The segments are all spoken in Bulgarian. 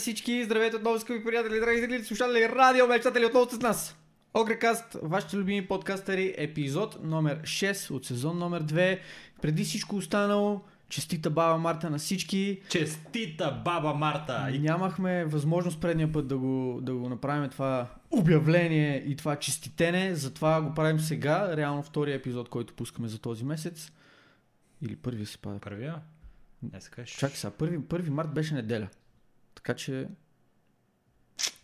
Всички, здравейте отново, скъпи приятели, драги зрители, слушатели, радио, мечтатели, отново с нас. Огрекаст, вашите любими подкастери, епизод номер 6 от сезон номер 2. Преди всичко останало, честита баба Марта на всички. Честита баба Марта! И нямахме възможност предния път да го, да го направим това обявление и това честитене, затова го правим сега, реално втория епизод, който пускаме за този месец. Или първия се пада. Първия? Днес Чакай сега, първи, първи март беше неделя. Така че...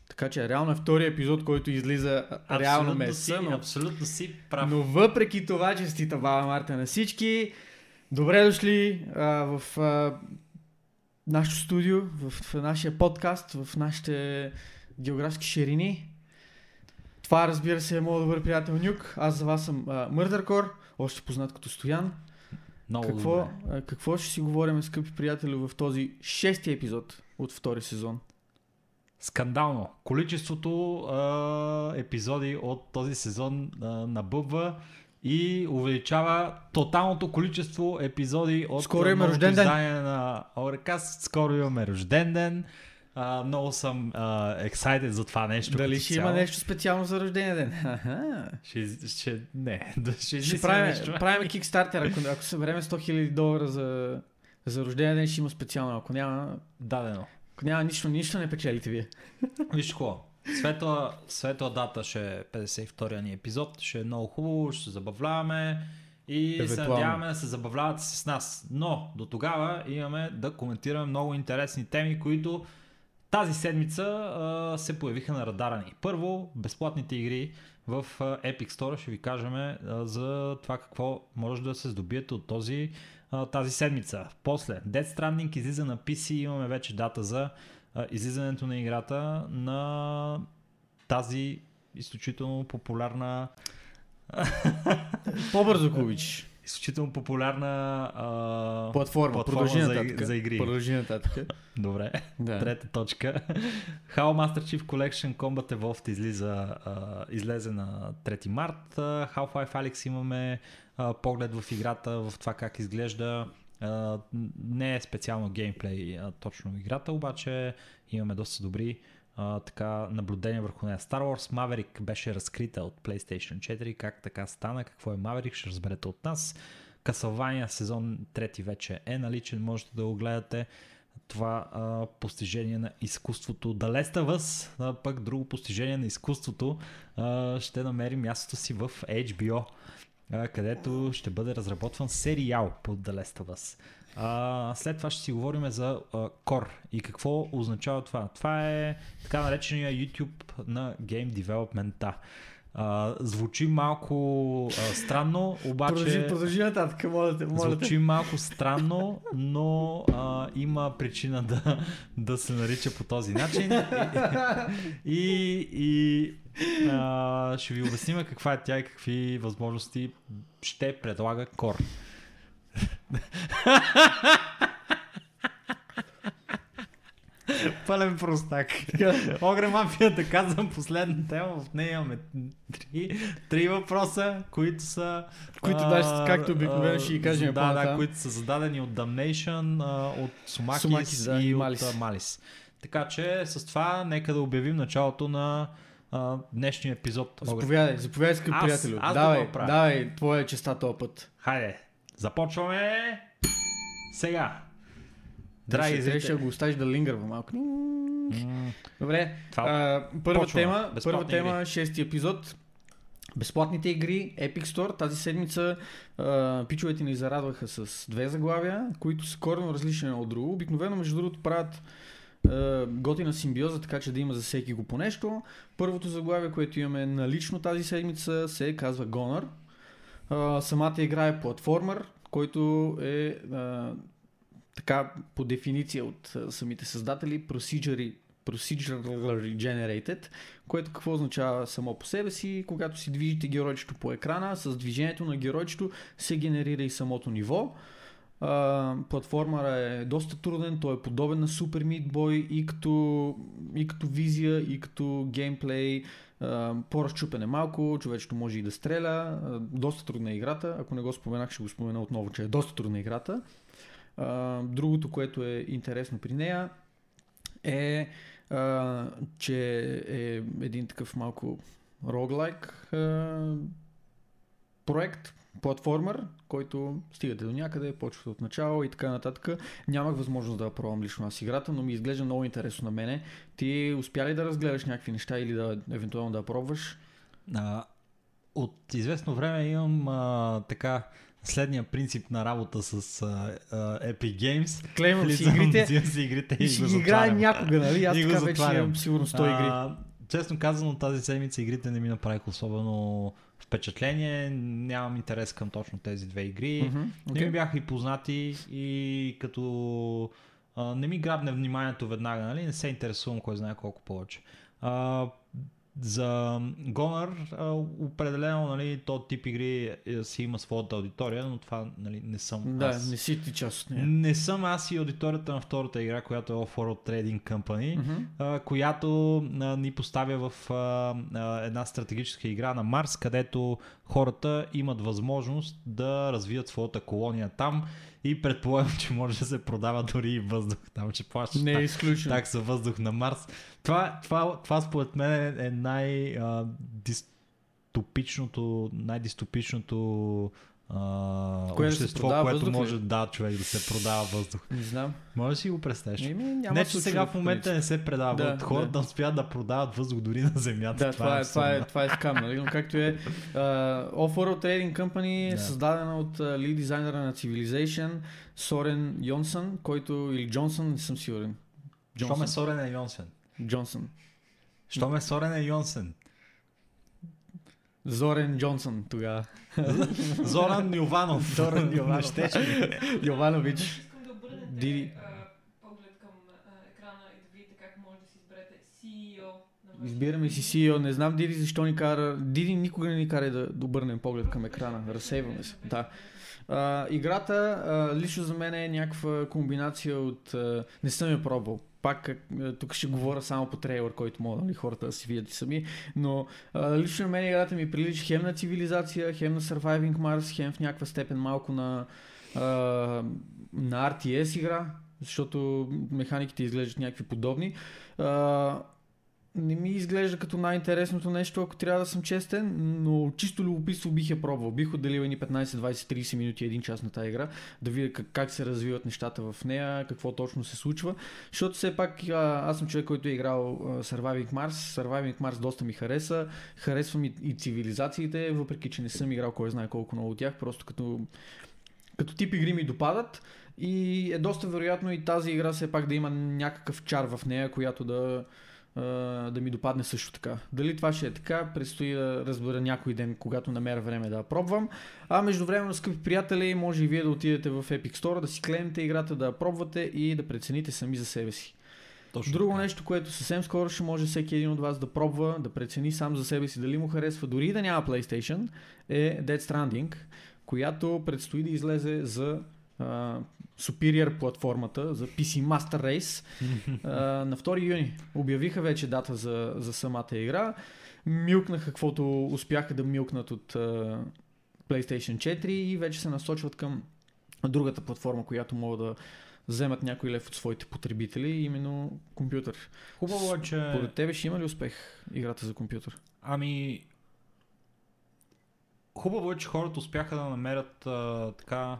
Така че реално е втория епизод, който излиза Абсолютно реално месеца. Но, Абсолютно си прав. но въпреки това, честита баба Марта на всички, добре дошли а, в а, нашото студио, в, в нашия подкаст, в нашите географски ширини. Това, разбира се, е моят добър приятел Нюк. Аз за вас съм а, Мърдъркор, още познат като Стоян. Много Какво, добре. а, какво ще си говорим, скъпи приятели, в този шести епизод от втори сезон? Скандално. Количеството а, епизоди от този сезон а, набъбва и увеличава тоталното количество епизоди от Скоро имаме рожден ден. на Орекаст. Скоро имаме рожден ден. А, много съм а, excited за това нещо. Дали ще цяло. има нещо специално за рождения ден? Аха. Ще, ще, не, ще, Ще правим, нещо. правим Kickstarter. Ако, ако съберем 100 000 долара за, за рождения ден, ще има специално. Ако няма, Дадено. ако няма нищо, нищо не печелите вие. Виж какво, светла, светла дата ще е 52-я ни епизод, ще е много хубаво, ще се забавляваме и се Евентуално. надяваме да се забавлявате с нас. Но до тогава имаме да коментираме много интересни теми, които тази седмица а, се появиха на радара ни. Първо, безплатните игри в а, Epic Store ще ви кажем а, за това какво може да се здобиете от този, а, тази седмица. После, Dead Stranding излиза на PC, имаме вече дата за а, излизането на играта на тази изключително популярна По-бързо, обичаш. изключително популярна а, Платформа. платформа Продължи за, нататък. за игри. Продължи нататък. Добре. Да. Трета точка. How Master Chief Collection Combat Evolved излиза, а, излезе на 3 март. Half-Life Alyx имаме поглед в играта, в това как изглежда. Не е специално геймплей а, точно играта, обаче имаме доста добри а, така, наблюдения върху нея. Star Wars Maverick беше разкрита от PlayStation 4. Как така стана, какво е Maverick, ще разберете от нас. Castlevania сезон 3 вече е наличен, можете да го гледате това а, постижение на изкуството. Да of Us, а, пък друго постижение на изкуството, а, ще намери мястото си в HBO, където ще бъде разработван сериал по The Last of Us. А, след това ще си говорим за а, Core и какво означава това. Това е така наречения YouTube на Game Development. А, звучи малко а, странно, обаче... Продължи, продължи нататък, моля те. Моля. Звучи малко странно, но а, има причина да, да се нарича по този начин. И, и а, ще ви обясним каква е тя и какви възможности ще предлага Кор. Пълен простак. Огре мафията, казвам последна тема, в нея имаме три, три въпроса, които са... Които а, даже, както обикновено ще ги кажем Да, да, които са зададени от Damnation, от Сумакис, Сумакис, да, и и от Малис. Така че с това нека да обявим началото на а, днешния епизод. Заповядай, заповядай, скъпи Аз- приятелю. аз да давай, го правя. давай, твоя е честа този път. Хайде, започваме сега. Драги. Ще зрители. го оставиш да лингърва малко. Добре, Това а, първа почваме. тема, Безплатни първа тема, шести епизод. Безплатните игри, Epic Store. Тази седмица а, пичовете ни зарадваха с две заглавия, които са коренно различни едно от друго. Обикновено, между другото, правят а, готина симбиоза, така че да има за всеки го по нещо. Първото заглавие, което имаме налично тази седмица, се казва Goner. А, самата игра е платформер, който е а, така по дефиниция от а, самите създатели procedurally, procedurally generated, което какво означава само по себе си, когато си движите геройчето по екрана, с движението на геройчето се генерира и самото ниво. А, платформера е доста труден, той е подобен на Super Meat Boy и като, и като визия, и като геймплей. По-разчупен е малко, човечето може и да стреля. Доста трудна е играта. Ако не го споменах, ще го спомена отново, че е доста трудна играта. Другото, което е интересно при нея, е, че е един такъв малко роглайк проект, платформер, който стигате до някъде, почвате от начало и така нататък. Нямах възможност да пробвам лично аз играта, но ми изглежда много интересно на мене. Ти успя ли да разгледаш някакви неща или да евентуално да пробваш? А, от известно време имам а, така следния принцип на работа с а, а, Epic Games. Клеймам си игрите, си игрите и ще ги играя затварям. някога, нали? Аз така вече имам сигурно 100 игри. А, честно казано, тази седмица игрите не ми направиха особено впечатление. Нямам интерес към точно тези две игри. Мгм, Не окей. ми бяха и познати и като а, не ми грабне вниманието веднага, нали? не се интересувам кой знае колко повече. А, за Гонър определено нали, то тип игри е, си има своята аудитория, но това нали, не съм Да, аз. не си ти част от нея. Не съм аз и аудиторията на втората игра, която е Off-World Trading Company, а, която а, ни поставя в а, а, една стратегическа игра на Марс, където хората имат възможност да развият своята колония там и предполагам, че може да се продава дори и въздух там, че плащаш Не е изключено. такса въздух на Марс. Това, това, това според мен е най-дистопичното, най-дистопичното а, Кое да общество, продава което въздух ли? може да човек да се продава въздух. Не знам. Може да си го представиш. Еми, няма Не, да че се сега в момента не се предава. Да, Да, хората да. да. успяват да продават въздух дори на земята. Да, това, е, това, е, абсурдно. това е скам, нали? Но както е, uh, Off-World Trading Company е Да. създадена от uh, лид дизайнера на Civilization, Сорен Йонсън, който, или Джонсън, не съм сигурен. Що ме Джонсън. Сорен е Йонсен? Джонсън. Що ме Сорен е Йонсен? Зорен Джонсън тогава. Зоран Йованов. Зоран Йованов. Ли? Йованович. Искам да обърнете Диди. а, поглед към екрана и да видите как може да си изберете CEO на Избираме си CEO. Не знам Диди защо ни кара. Диди никога не ни кара да, да обърнем поглед към екрана. Разсейваме се. Да. А, играта а, лично за мен е някаква комбинация от... А, не съм я пробвал. Пак тук ще говоря само по трейлър, който могат нали, хората да си видят и сами. Но а, лично на мен играта ми прилича хем на цивилизация, хем на Surviving Mars, хем в някаква степен малко на, а, на RTS игра, защото механиките изглеждат някакви подобни. А, не ми изглежда като най-интересното нещо, ако трябва да съм честен, но чисто любопитство бих я пробвал. Бих отделил едни 15, 20, 30 минути, един час на тази игра, да видя как, как се развиват нещата в нея, какво точно се случва. Защото все пак аз съм човек, който е играл Surviving Mars. Surviving Mars доста ми хареса. Харесвам и, и цивилизациите, въпреки че не съм играл кой знае колко много от тях, просто като, като тип игри ми допадат. И е доста вероятно и тази игра все пак да има някакъв чар в нея, която да, да ми допадне също така. Дали това ще е така, предстои да разбера някой ден, когато намеря време да пробвам. А междувременно, скъпи приятели, може и вие да отидете в Epic Store, да си клеемте играта, да я пробвате и да прецените сами за себе си. Точно Друго така. нещо, което съвсем скоро ще може всеки един от вас да пробва, да прецени сам за себе си дали му харесва, дори и да няма PlayStation, е Dead Stranding, която предстои да излезе за а, Superior платформата, за PC Master Race а, на 2 юни. Обявиха вече дата за, за самата игра. Милкнаха каквото успяха да милкнат от а, PlayStation 4 и вече се насочват към другата платформа, която могат да вземат някой лев от своите потребители, именно компютър. Хубаво е, че... Поред тебе ще има ли успех играта за компютър? Ами, хубаво е, че хората успяха да намерят а, така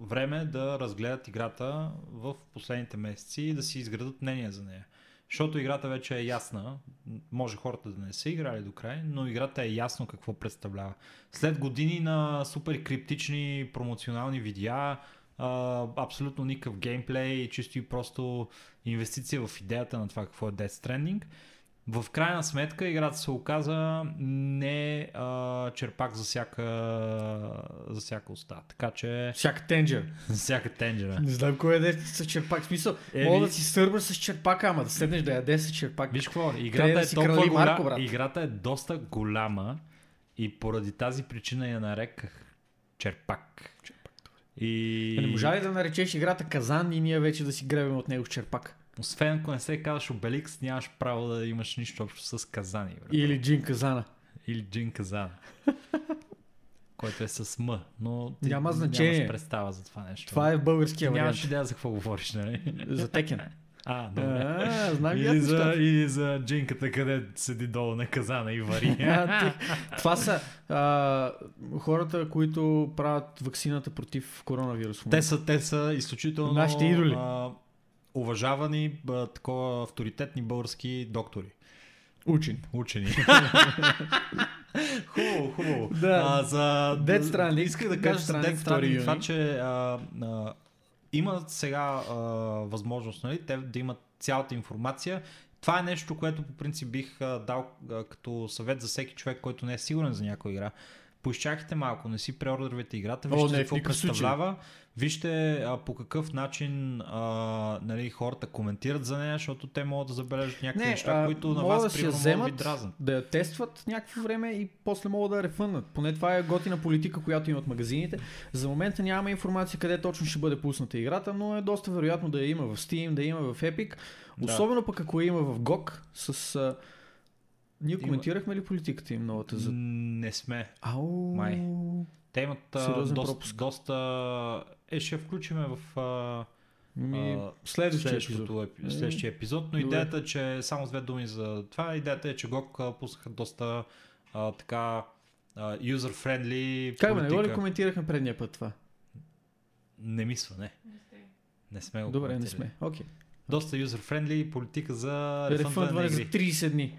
време да разгледат играта в последните месеци и да си изградат мнение за нея. Защото играта вече е ясна. Може хората да не са играли до край, но играта е ясно какво представлява. След години на супер криптични промоционални видеа, абсолютно никакъв геймплей, чисто и просто инвестиция в идеята на това какво е Death Stranding. В крайна сметка играта се оказа не а, черпак за всяка, за всяка уста. Така че Всяка тенджер. за всяка тенджера. Не знам кой е с черпак. В смисъл, Еми- мога да си сърбър с черпака, ама да седнеш да яде с черпак. Виж какво, играта е си толкова голяма, Марко, брат. играта е доста голяма и поради тази причина я нареках черпак. И... А Не можа ли да наречеш играта Казан и ние вече да си гребем от него с черпак? Освен ако не се казваш Обеликс, нямаш право да имаш нищо общо с казани. Бре. Или Джин Казана. Или Джин Казан. който е с М, но ти Няма значение. нямаш представа за това нещо. Това е българския вариант. нямаш идея за какво говориш, нали? За Текен. А, добре. А, знам Или за, или за джинката, къде седи долу на казана и вари. Това са а, хората, които правят вакцината против коронавирус. те, са, те са изключително Нашите идоли. А, уважавани, а, такова авторитетни български доктори. Учени. Учени. хубаво, хубаво. Да. А, за... Death Stranding. Исках да кажа за 2 Stranding това, че а, а, има сега а, възможност нали, те да имат цялата информация. Това е нещо, което по принцип бих а, дал а, като съвет за всеки човек, който не е сигурен за някоя игра. Поизчакайте малко, не си преордървайте играта, О, вижте не, в какво никакъв случай. представлява, вижте а, по какъв начин а, нали, хората коментират за нея, защото те могат да забележат някакви Не, неща, а, които на вас да примерно да ви вземат, дразнат. да я тестват някакво време и после могат да я рефънат. Поне това е готина политика, която имат магазините. За момента нямаме информация къде точно ще бъде пусната играта, но е доста вероятно да я има в Steam, да я има в Epic. Да. Особено пък ако я има в GOG с... Ние коментирахме ли политиката им новата за... Не сме. Ау... Май. Те имат Сериозен доста, пропуск. доста... Е, ще включиме в а, Ми, а, следващия епизод. Е, следващия епизод, но добре. идеята е, че само с две думи за това, идеята е, че GOG а, пуснаха доста а, така user-friendly Как бе, не го ли коментирахме предния път това? Не мисля, не. Не сте. Не сме го Добре, не сме. Окей. Доста user-friendly политика за на Рефъндване за игри. 30 дни.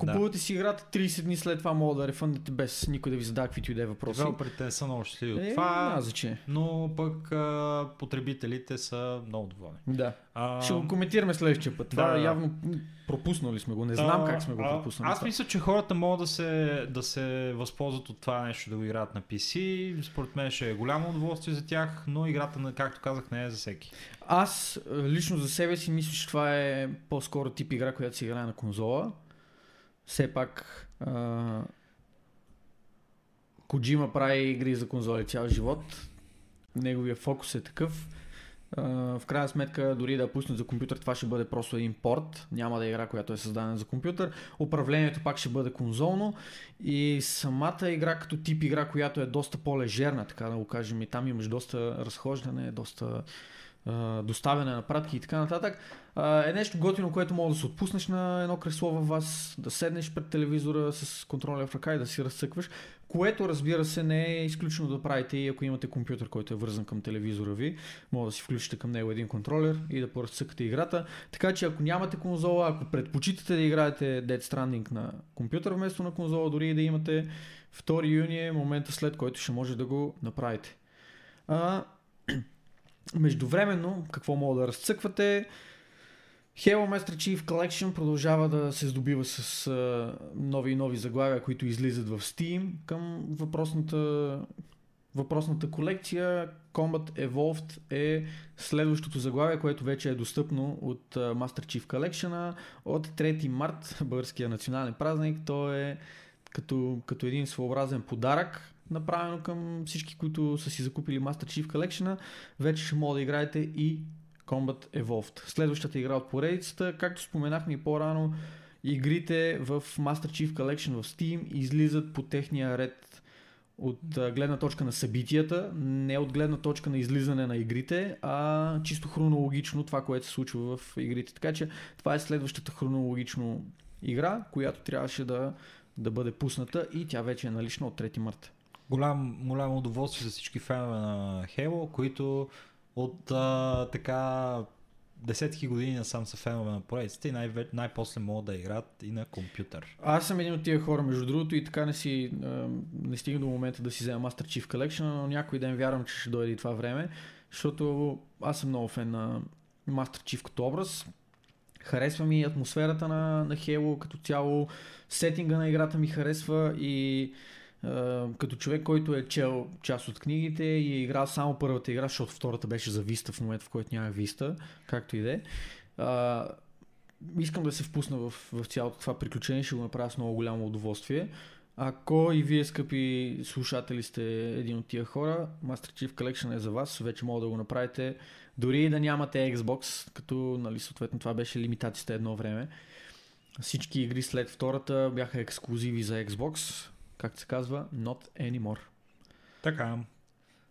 Да. Купувате си играта 30 дни след това мога да рефъндате без никой да ви задава каквито и да е въпроси. Девелоперите не са много щастливи от Е, това, значение. но пък а, потребителите са много доволни. Да. А, Ще го коментираме следващия път. Това да, да. явно пропуснали сме го. Не знам А, как сме го пропуснали. Аз това. мисля, че хората могат да се, да се възползват от това нещо да го играят на PC. Според мен ще е голямо удоволствие за тях, но играта, както казах, не е за всеки. Аз е, лично за себе си мисля, че това е по-скоро тип игра, която се играе на конзола. Все пак а... Коджима прави игри за конзоли цял живот. Неговия фокус е такъв. А, в крайна сметка, дори да пуснат за компютър, това ще бъде просто един порт. Няма да е игра, която е създадена за компютър. Управлението пак ще бъде конзолно. И самата игра като тип игра, която е доста по-лежерна, така да го кажем, и там имаш доста разхождане, доста доставяне на пратки и така нататък, е нещо готино, което може да се отпуснеш на едно кресло във вас, да седнеш пред телевизора с контроля в ръка и да си разцъкваш, което разбира се не е изключено да правите и ако имате компютър, който е вързан към телевизора ви, може да си включите към него един контролер и да поразцъкате играта. Така че ако нямате конзола, ако предпочитате да играете Dead Stranding на компютър вместо на конзола, дори и да имате 2 юни е момента след който ще може да го направите. А, Междувременно, какво мога да разцъквате? Halo Master Chief Collection продължава да се здобива с а, нови и нови заглавия, които излизат в Steam към въпросната, въпросната колекция. Combat Evolved е следващото заглавие, което вече е достъпно от а, Master Chief Collection от 3 март, българския национален празник. То е като, като един своеобразен подарък, направено към всички, които са си закупили Master Chief Collection. Вече ще могат да играете и Combat Evolved. Следващата игра от поредицата, както споменахме и по-рано, игрите в Master Chief Collection в Steam излизат по техния ред от гледна точка на събитията, не от гледна точка на излизане на игрите, а чисто хронологично това, което се случва в игрите. Така че това е следващата хронологично игра, която трябваше да, да бъде пусната и тя вече е налична от 3 марта. Голям, голямо удоволствие за всички фенове на Halo, които от а, така десетки години насам са фенове на поредиците и най- най-после могат да играят и на компютър. Аз съм един от тия хора, между другото, и така не си не стигна до момента да си взема Master Chief Collection, но някой ден вярвам, че ще дойде и това време, защото аз съм много фен на Master Chief като образ. Харесва ми атмосферата на, на Halo като цяло, сетинга на играта ми харесва и като човек, който е чел част от книгите и е играл само първата игра, защото втората беше за Vista в момента, в който няма Vista, както и да е. Искам да се впусна в, в цялото това приключение, ще го направя с много голямо удоволствие. Ако и вие, скъпи слушатели, сте един от тия хора, Master Chief Collection е за вас, вече мога да го направите, дори и да нямате Xbox, като нали, съответно това беше лимитацията едно време. Всички игри след втората бяха ексклюзиви за Xbox, както се казва, not anymore. Така.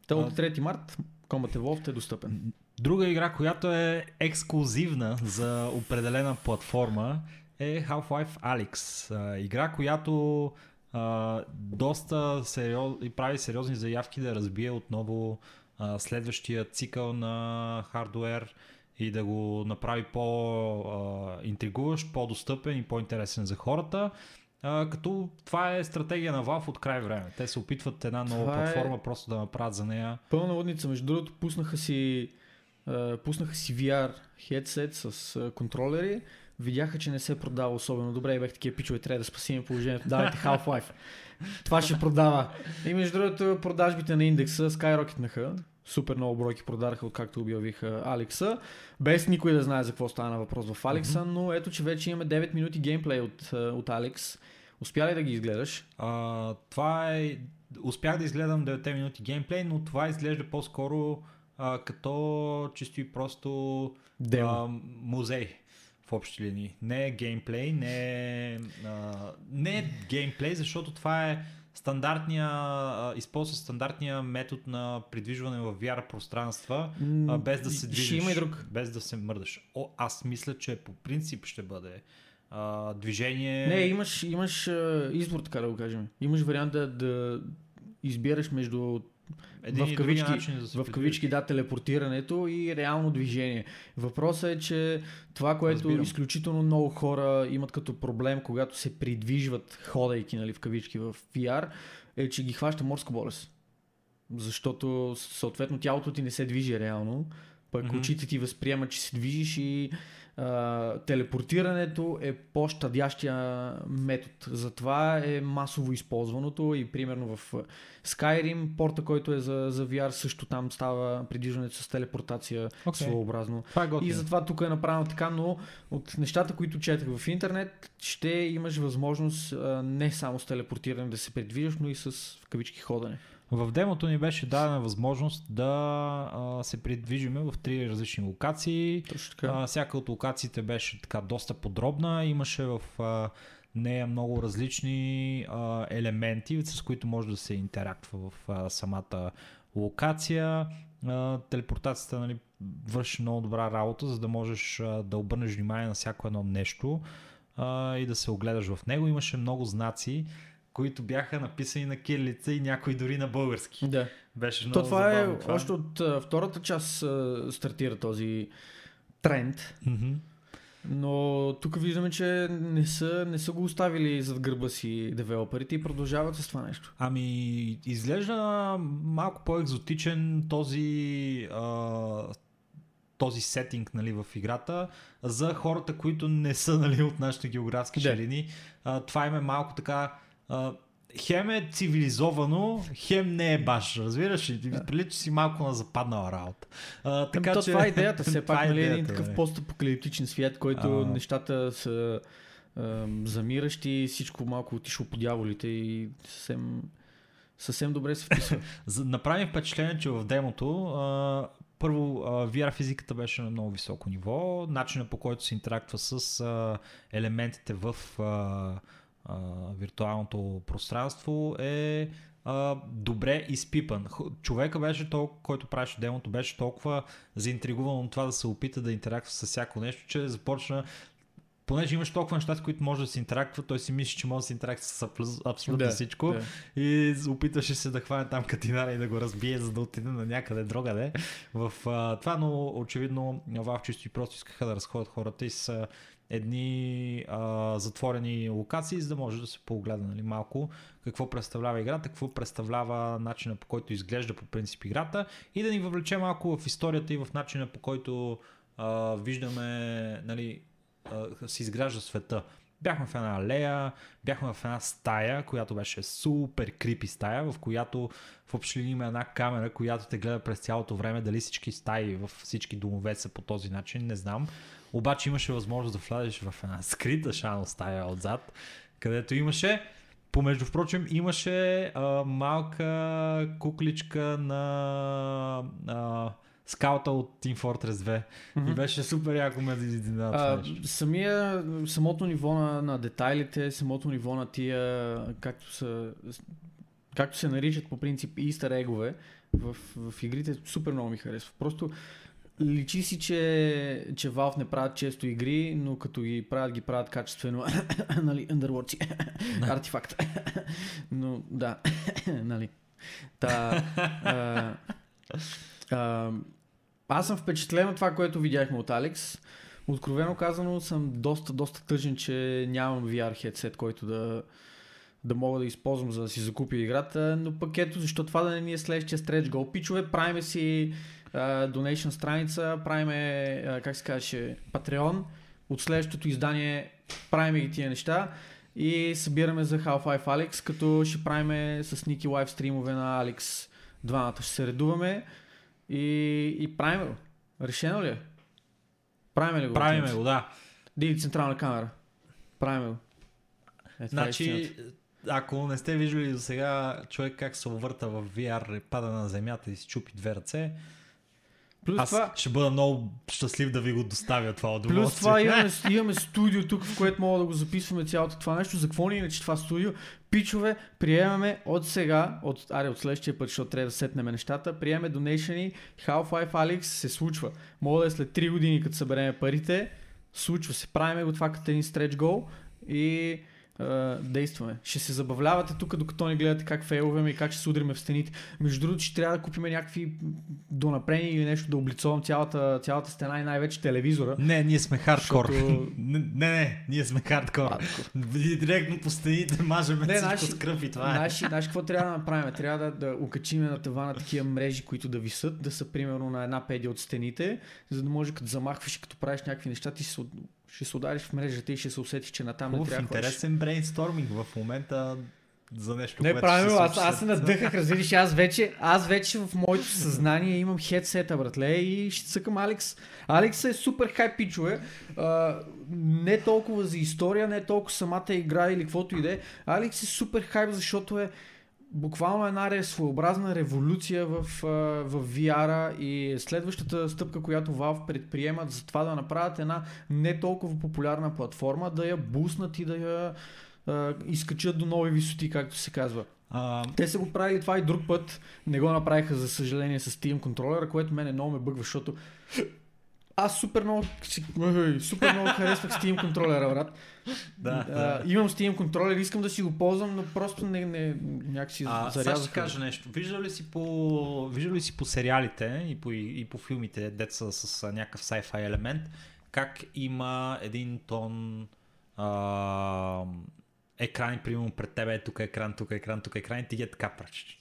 Та от 3 март Combat Evolved е достъпен. Друга игра, която е ексклюзивна за определена платформа е Half-Life Alyx. А, игра, която а, доста сериоз... и прави сериозни заявки да разбие отново а, следващия цикъл на хардуер и да го направи по-интригуващ, по-достъпен и по-интересен за хората. А, като това е стратегия на Valve от край време. Те се опитват една нова Това е- платформа просто да направят за нея. Пълна лудница. Между другото, пуснаха си, а, пуснаха си VR хедсет с а, контролери. Видяха, че не се продава особено добре и бях такива пичове, трябва да спасим положението. Давайте Half-Life. Това ще продава. И между другото, продажбите на индекса скайрокетнаха. Супер много бройки продараха, откакто обявиха Алекса. Без никой да знае за какво стана въпрос в Алекса, но ето, че вече имаме 9 минути геймплей от, а, от Алекс. Успя ли да ги изгледаш? А, това е... Успях да изгледам 9 минути геймплей, но това изглежда по-скоро а, като чисто и просто Демо. а, музей в общи линии. Не е геймплей, не е, а, не е геймплей, защото това е стандартния, а, използва стандартния метод на придвижване в VR пространства, а, без да се Ще движиш, има и друг. без да се мърдаш. О, аз мисля, че по принцип ще бъде а, движение... Не, имаш, имаш а, избор, така да го кажем. Имаш вариант да, да избираш между един в кавички, начин да в кавички да, телепортирането и реално движение. Въпросът е, че това, което Разбирам. изключително много хора имат като проблем, когато се придвижват, ходейки нали, в кавички в VR, е, че ги хваща морска болест. Защото съответно тялото ти не се движи реално, пък Мгм. очите ти възприемат, че се движиш и а, телепортирането е по-щадящия метод. Затова е масово използваното и примерно в Skyrim, порта, който е за, за VR, също там става придвижването с телепортация Окей. своеобразно. Е И затова тук е направено така, но от нещата, които четах в интернет, ще имаш възможност а, не само с телепортиране да се придвижваш, но и с в кавички ходене. В демото ни беше дадена възможност да а, се придвижиме в три различни локации. Точно така. А, всяка от локациите беше така доста подробна. Имаше в а, нея много различни а, елементи, с които може да се интерактва в а, самата локация. А, телепортацията нали, върши много добра работа, за да можеш а, да обърнеш внимание на всяко едно нещо а, и да се огледаш в него. Имаше много знаци, които бяха написани на кирилица и някои дори на български. Да. Беше много То това е забавно още от а, втората част а, стартира този тренд. Мгм. Но тук виждаме, че не са, не са го оставили зад гърба си девелоперите и продължават с това нещо. Ами, изглежда малко по-екзотичен този, а, този сетинг нали, в играта за хората, които не са нали, от нашите географски Да. ширини. А, това им е малко така... А, хем е цивилизовано, хем не е баш, разбираш ли? Да. Прилича си малко на западнала работа. А, Така, така то, че... това е идеята. Все това пак, е нали, един такъв постапокалиптичен свят, който А. нещата са ам, замиращи, всичко малко отишло по дяволите и съвсем, съвсем добре се вписва. Направи впечатление, че в демото а, първо VR физиката беше на много високо ниво, начинът по който се интерактва с а, елементите в а, а, виртуалното пространство е а, добре изпипан. Човека беше толкова, който правеше демото, беше толкова заинтригуван от това да се опита да интерактва с всяко нещо, че започна понеже имаш толкова неща, с които може да се интерактва, той си мисли, че може да се интерактва с абсолютно- Да, всичко. да. И опитваше се да хване там катинара и да го разбие, за да отиде на някъде другаде. В а, това, но очевидно Valve чисто и просто искаха да разходят хората и с едни а, затворени локации, за да може да се погледа нали, малко какво представлява играта, какво представлява начина по който изглежда по принцип играта и да ни въвлече малко в историята и в начина по който а, виждаме нали, а, се изгражда света. Бяхме в една алея, бяхме в една стая, която беше супер крипи стая, в която в общи има една камера, която те гледа през цялото време, дали всички стаи в всички домове са по този начин, не знам. Обаче имаше възможност да влезеш в една скрита шано стая отзад, където имаше Помежду впрочем, имаше а, малка кукличка на а, скаута от Team Fortress 2. Мгм. И беше супер яко ме това А, самия, самото ниво на, на детайлите, самото ниво на тия, както са, както се наричат по принцип easter егове в, в игрите, супер много ми харесва. Просто личи си, че, че Valve не правят често игри, но като ги правят, ги правят качествено, нали, Underworld си, артефакт. но да, нали. Та, а, а, аз съм впечатлен от това, което видяхме от Алекс. Откровено казано съм доста, доста тъжен, че нямам VR headset, който да, да мога да използвам, за да си закупя играта, но пък ето защо това да не ни е следващия stretch goal. Пичове, правиме си donation страница, правиме, как се казваше, Patreon. От следващото издание правиме ги тия неща и събираме за Half-Life Alex, като ще правиме с Ники лайв стримове на Алекс двамата. Ще се редуваме и, и правиме го. Решено ли е? Правиме ли го? Правиме го, да. Диги централна камера. Правиме го. Е, е Значи, истината. ако не сте виждали до сега човек как се увърта в VR, пада на земята и си чупи две ръце, Плюс аз това, ще бъда много щастлив да ви го доставя това удоволствие. Плюс това имаме, имаме студио тук, в което мога да го записваме цялото това нещо. За какво ни иначе това студио? Пичове, приемаме от сега, от, аре, от следващия път, защото трябва да сетнем нещата, приемаме донейшени, Half-Life Alex се случва. Мога да е след 3 години, като събереме парите, случва се. Правиме го това като един стреч гол и Uh, действаме. Ще се забавлявате тук, докато ни гледате как фейлваме и как ще се удриме в стените. Между другото, ще трябва да купим някакви донапрени или нещо да облицовам цялата, цялата стена и най-вече телевизора. Не, ние сме хардкор. Защото- не, не, не, ние сме хардкор. Директно по стените мажеме Не, всичко наши- с кръв и това е. Знаеш, знаеш какво трябва да направим? Трябва да, да укачим на тавана такива мрежи, които да висат, да са примерно на една педия от стените, за да може като замахваш и като правиш някакви неща, ти се, ще се удариш в мрежата и ще се усетиш, че натам не Хубав, трябва да ходиш. интересен брейнсторминг в момента за нещо, Не, което правилно, ще се аз, аз се надъхах, разбираш, аз вече, аз вече в моето съзнание имам хедсета, братле, и ще цъкам Алекс. Алекс е супер хай пичове, а, не толкова за история, не толкова самата игра или каквото и да е. Алекс е супер хайп, защото е буквално една своеобразна революция в, в VR-а и следващата стъпка, която Valve предприемат за това да направят една не толкова популярна платформа, да я буснат и да я а, изкачат до нови висоти, както се казва. А, Те са го правили това и друг път. Не го направиха, за съжаление, с Steam контролера, което мене много ме бъгва, защото аз супер много, супер много харесвах Steam контролера, брат. да, А, да. имам Steam контролер, искам да си го ползвам, но просто не, не някакси А, сега зарязаха. ще кажа нещо. Виждал ли си по, виждал ли си по сериалите и по, и по филмите, деца с а, някакъв sci-fi елемент, как има един тон а, екрани, примерно пред тебе, е тук екран, тук екран, тук екран и ти ги е така пръч.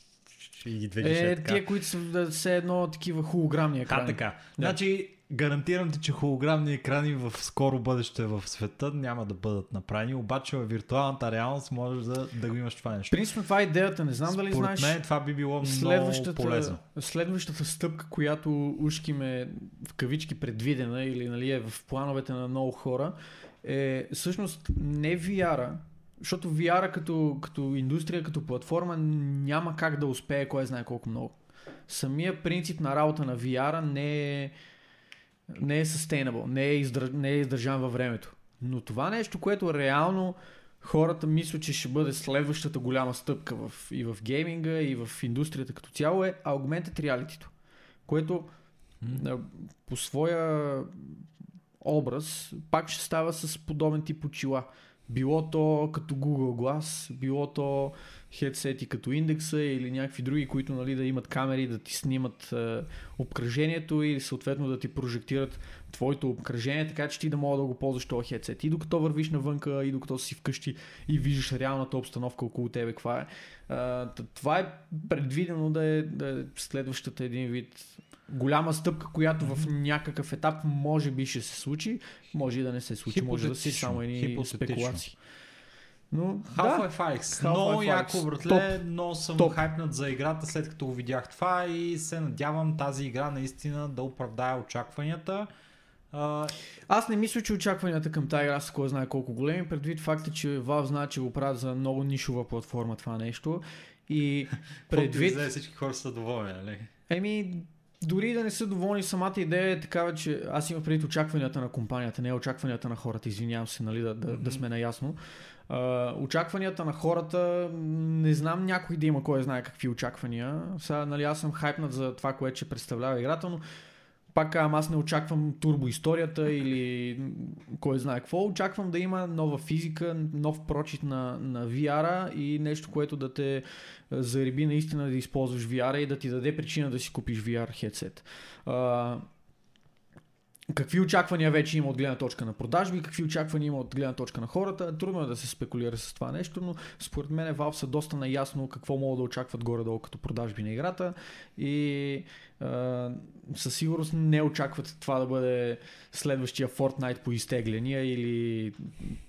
И ги движиш е, Е, така. тия, които са все едно такива холограмни А, екрани. така. Да. Значи, гарантирам ти, че холограмни екрани в скоро бъдеще в света няма да бъдат направени, обаче в виртуалната реалност можеш да, да го имаш това нещо. Принципно това е идеята, не знам дали Според знаеш. мен това би било много полезно. следващата стъпка, която ушки ме в кавички предвидена или нали, е в плановете на много хора, е всъщност не VR-а, защото VR-а като, като индустрия, като платформа няма как да успее кой знае колко много. Самия принцип на работа на VR-а не е, не е sustainable, не е, издър, не е издържан във времето. Но това нещо, което реално хората мислят, че ще бъде следващата голяма стъпка в, и в гейминга, и в индустрията като цяло е augmented reality което по своя образ пак ще става с подобен тип очила. Било то като Google Glass, било то хедсети като индекса или някакви други, които нали, да имат камери, да ти снимат е, обкръжението и съответно да ти прожектират твоето обкръжение, така че ти да мога да го ползваш този хедсет. И докато вървиш навънка, и докато си вкъщи и виждаш реалната обстановка около тебе, каква е. Т- това е предвидено да е, да е следващата един вид голяма стъпка, която в някакъв етап може би ще се случи, може и да не се случи, може да си само едни спекулации. Но да, Half-Life Alyx. Half-Life Много яко, братле, но съм Топ. хайпнат за играта след като го видях това и се надявам тази игра наистина да оправдае очакванията. А, Аз не мисля, че очакванията към тази игра са кой знае колко големи, предвид факта, че Valve знае, че го правят за много нишова платформа това нещо. И предвид... предвид... всички хора са доволни, нали? Еми, дори да не са доволни, самата идея е такава, че аз имам предвид очакванията на компанията, не очакванията на хората, извинявам се, нали, да, да, да сме наясно. Uh, очакванията на хората, не знам някой да има кой знае какви очаквания. Сега, нали, аз съм хайпнат за това, което ще представлява играта, но пак казвам, аз не очаквам турбо историята или кой знае какво. Очаквам да има нова физика, нов прочит на, на VR-а и нещо, което да те а, зареби наистина да използваш VR-а и да ти даде причина да си купиш VR хедсет. Какви очаквания вече има от гледна точка на продажби, какви очаквания има от гледна точка на хората. Трудно е да се спекулира с това нещо, но според мен Valve са доста наясно какво могат да очакват горе-долу като продажби на играта и а, със сигурност не очакват това да бъде следващия Fortnite по изтегляния или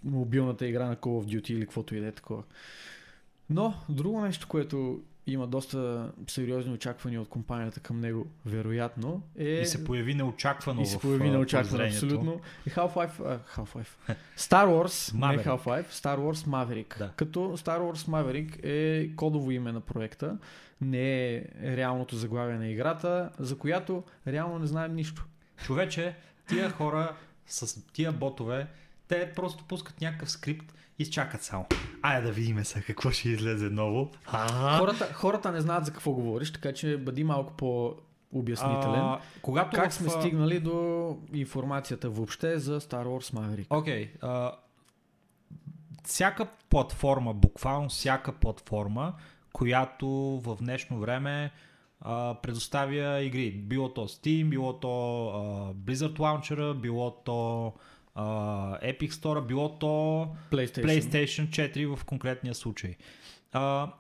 мобилната игра на Call of Duty или каквото и да е такова. Но друго нещо, което има доста сериозни очаквания от компанията към него, вероятно, е... И се появи неочаквано И се появи неочаквано, абсолютно. И Half-Life, а, Half-Life. Star Wars, не Maverick. Half-Life, Star Wars Maverick. Да. Като Star Wars Maverick е кодово име на проекта, не е реалното заглавие на играта, за която реално не знаем нищо. Човече, тия хора с тия ботове, те просто пускат някакъв скрипт и чакат само. Айде да видим сега какво ще излезе ново. Хората, хората не знаят за какво говориш, така че бъди малко по-обяснителен. а, когато как в, сме стигнали до информацията въобще за Star Wars Maverick? Окей. а, всяка платформа, буквално всяка платформа, която в днешно време а, предоставя игри. Било то Steam, било то а, Blizzard Launcher, било то а, Epic Store, било то PlayStation. PlayStation 4 в конкретния случай. А,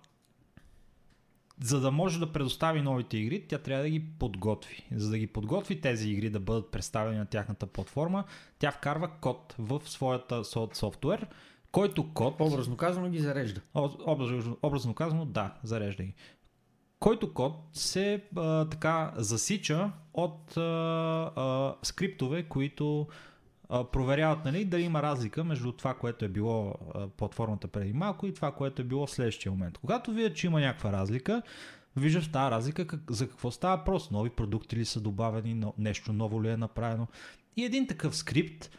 за да може да предостави новите игри, тя трябва да ги подготви. За да ги подготви тези игри да бъдат представени на тяхната платформа, тя вкарва код в своята со- софтуер, който код, Образно казано ги зарежда. Образно, образно казано, да, зарежда ги. Който код се а, така засича от а, а, скриптове, които проверяват нали, дали има разлика между това, което е било платформата преди малко и това, което е било в следващия момент. Когато видят, че има някаква разлика, виждаш тази разлика как, за какво става просто. Нови продукти ли са добавени, но, нещо ново ли е направено. И един такъв скрипт,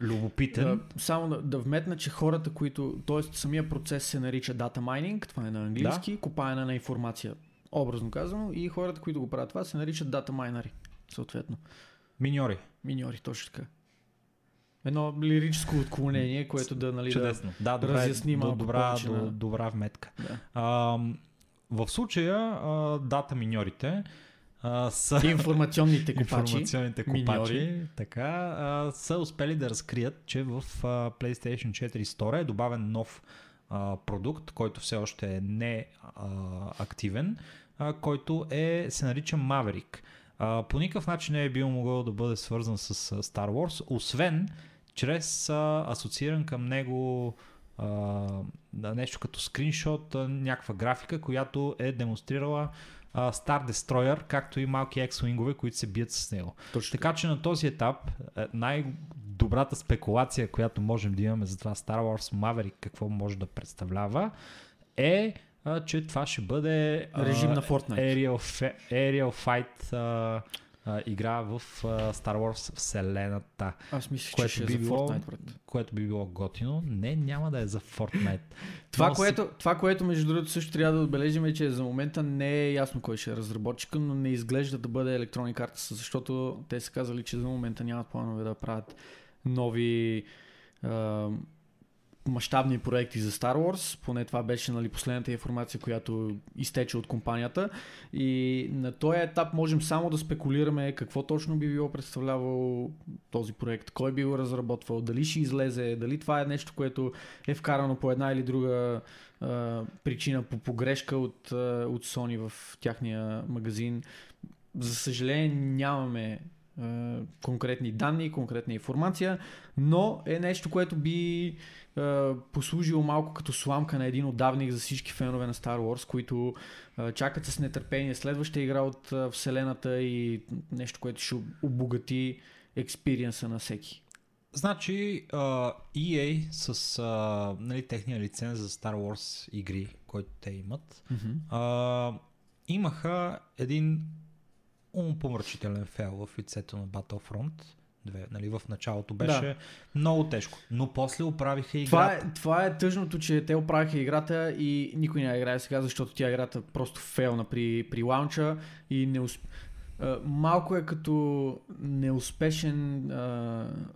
любопитен, Да, само да, да вметна, че хората, които, т.е. самия процес се нарича data mining, това е на английски, да. копаене на информация, образно казано, и хората, които го правят това, се наричат data майнари, съответно. миньори. Миньори, точно така. Едно лирическо отклонение, което да, нали, да, Чудесно. Да, добре, разясни малко добра, повече до, на- добра вметка. да. А, в случая а, дата миньорите а, са информационните копачи. информационните копачи, миньори. така, а, са успели да разкрият, че в а, PlayStation 4 Store е добавен нов а, продукт, който все още е не а, активен, а, който е, се нарича Maverick. А, по никакъв начин не е бил могъл да бъде свързан с Star Wars, освен чрез а, асоцииран към него а, нещо като скриншот, а, някаква графика, която е демонстрирала а, Star Destroyer, както и малки X-Wing-ове, които се бият с него. Точно Така че на този етап е, най-добрата спекулация, която можем да имаме за това Star Wars Maverick, какво може да представлява, е, а, че това ще бъде а, Режим на Fortnite. Aerial, Aerial Fight а, а, игра в а, Star Wars вселената, Аз мисля, че което ще е би за било- Fortnite, брат. което би било готино. Не, няма да е за Fortnite. Това, си- което, това, което между другото също трябва да отбележим е, че за момента не е ясно кой ще е разработчика, но не изглежда да бъде Electronic Arts, защото те са казали, че за момента нямат планове да правят нови а, мащабни проекти за Star Wars. Поне това беше нали, последната информация, която изтече от компанията. И на този етап можем само да спекулираме какво точно би било представлявал този проект, кой би го разработвал, дали ще излезе, дали това е нещо, което е вкарано по една или друга а, причина, по погрешка от, а, от Sony в тяхния магазин. За съжаление нямаме конкретни данни, конкретна информация, но е нещо, което би послужило малко като сламка на един отдавник за всички фенове на Star Wars, които чакат с нетърпение следваща игра от вселената и нещо, което ще обогати експириенса на всеки. Значи uh, EA с uh, нали, техния лиценз за Star Wars игри, който те имат, uh, имаха един умопомрачителен фейл в лицето на Battlefront. Две, нали, в началото беше Да. много тежко, но после оправиха играта. Това е, това е тъжното, че те оправиха играта и никой не играе сега, защото тя играта просто фейлна при, при лаунча и не усп... малко е като неуспешен,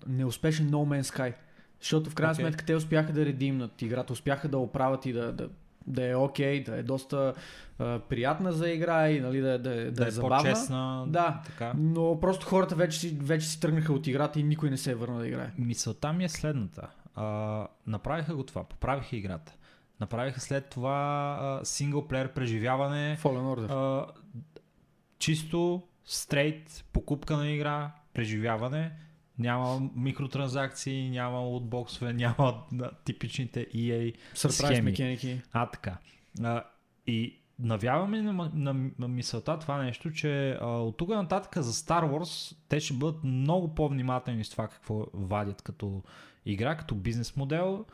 неуспешен No Man's Sky. Защото в крайна Окей. сметка те успяха да редимнат играта, успяха да оправят и да, да, да е окей, да е доста а, приятна за игра и нали, да, да, да, Да е е забавна. по-честна. Да. Така. Но просто хората вече си, вече си тръгнаха от играта и никой не се е върна да играе. Мисълта ми е следната. А, направиха го това, поправиха играта. Направиха след това а, синглплеер преживяване. Fallen Order. А, чисто, стрейт, покупка на игра, преживяване. Няма микротранзакции, няма лутбоксове, няма типичните EA Surprise механики. А, така. А, и навяваме на, на, на мисълта това нещо, че а, от тук нататък за Star Wars те ще бъдат много по-внимателни с това какво вадят като игра, като бизнес модел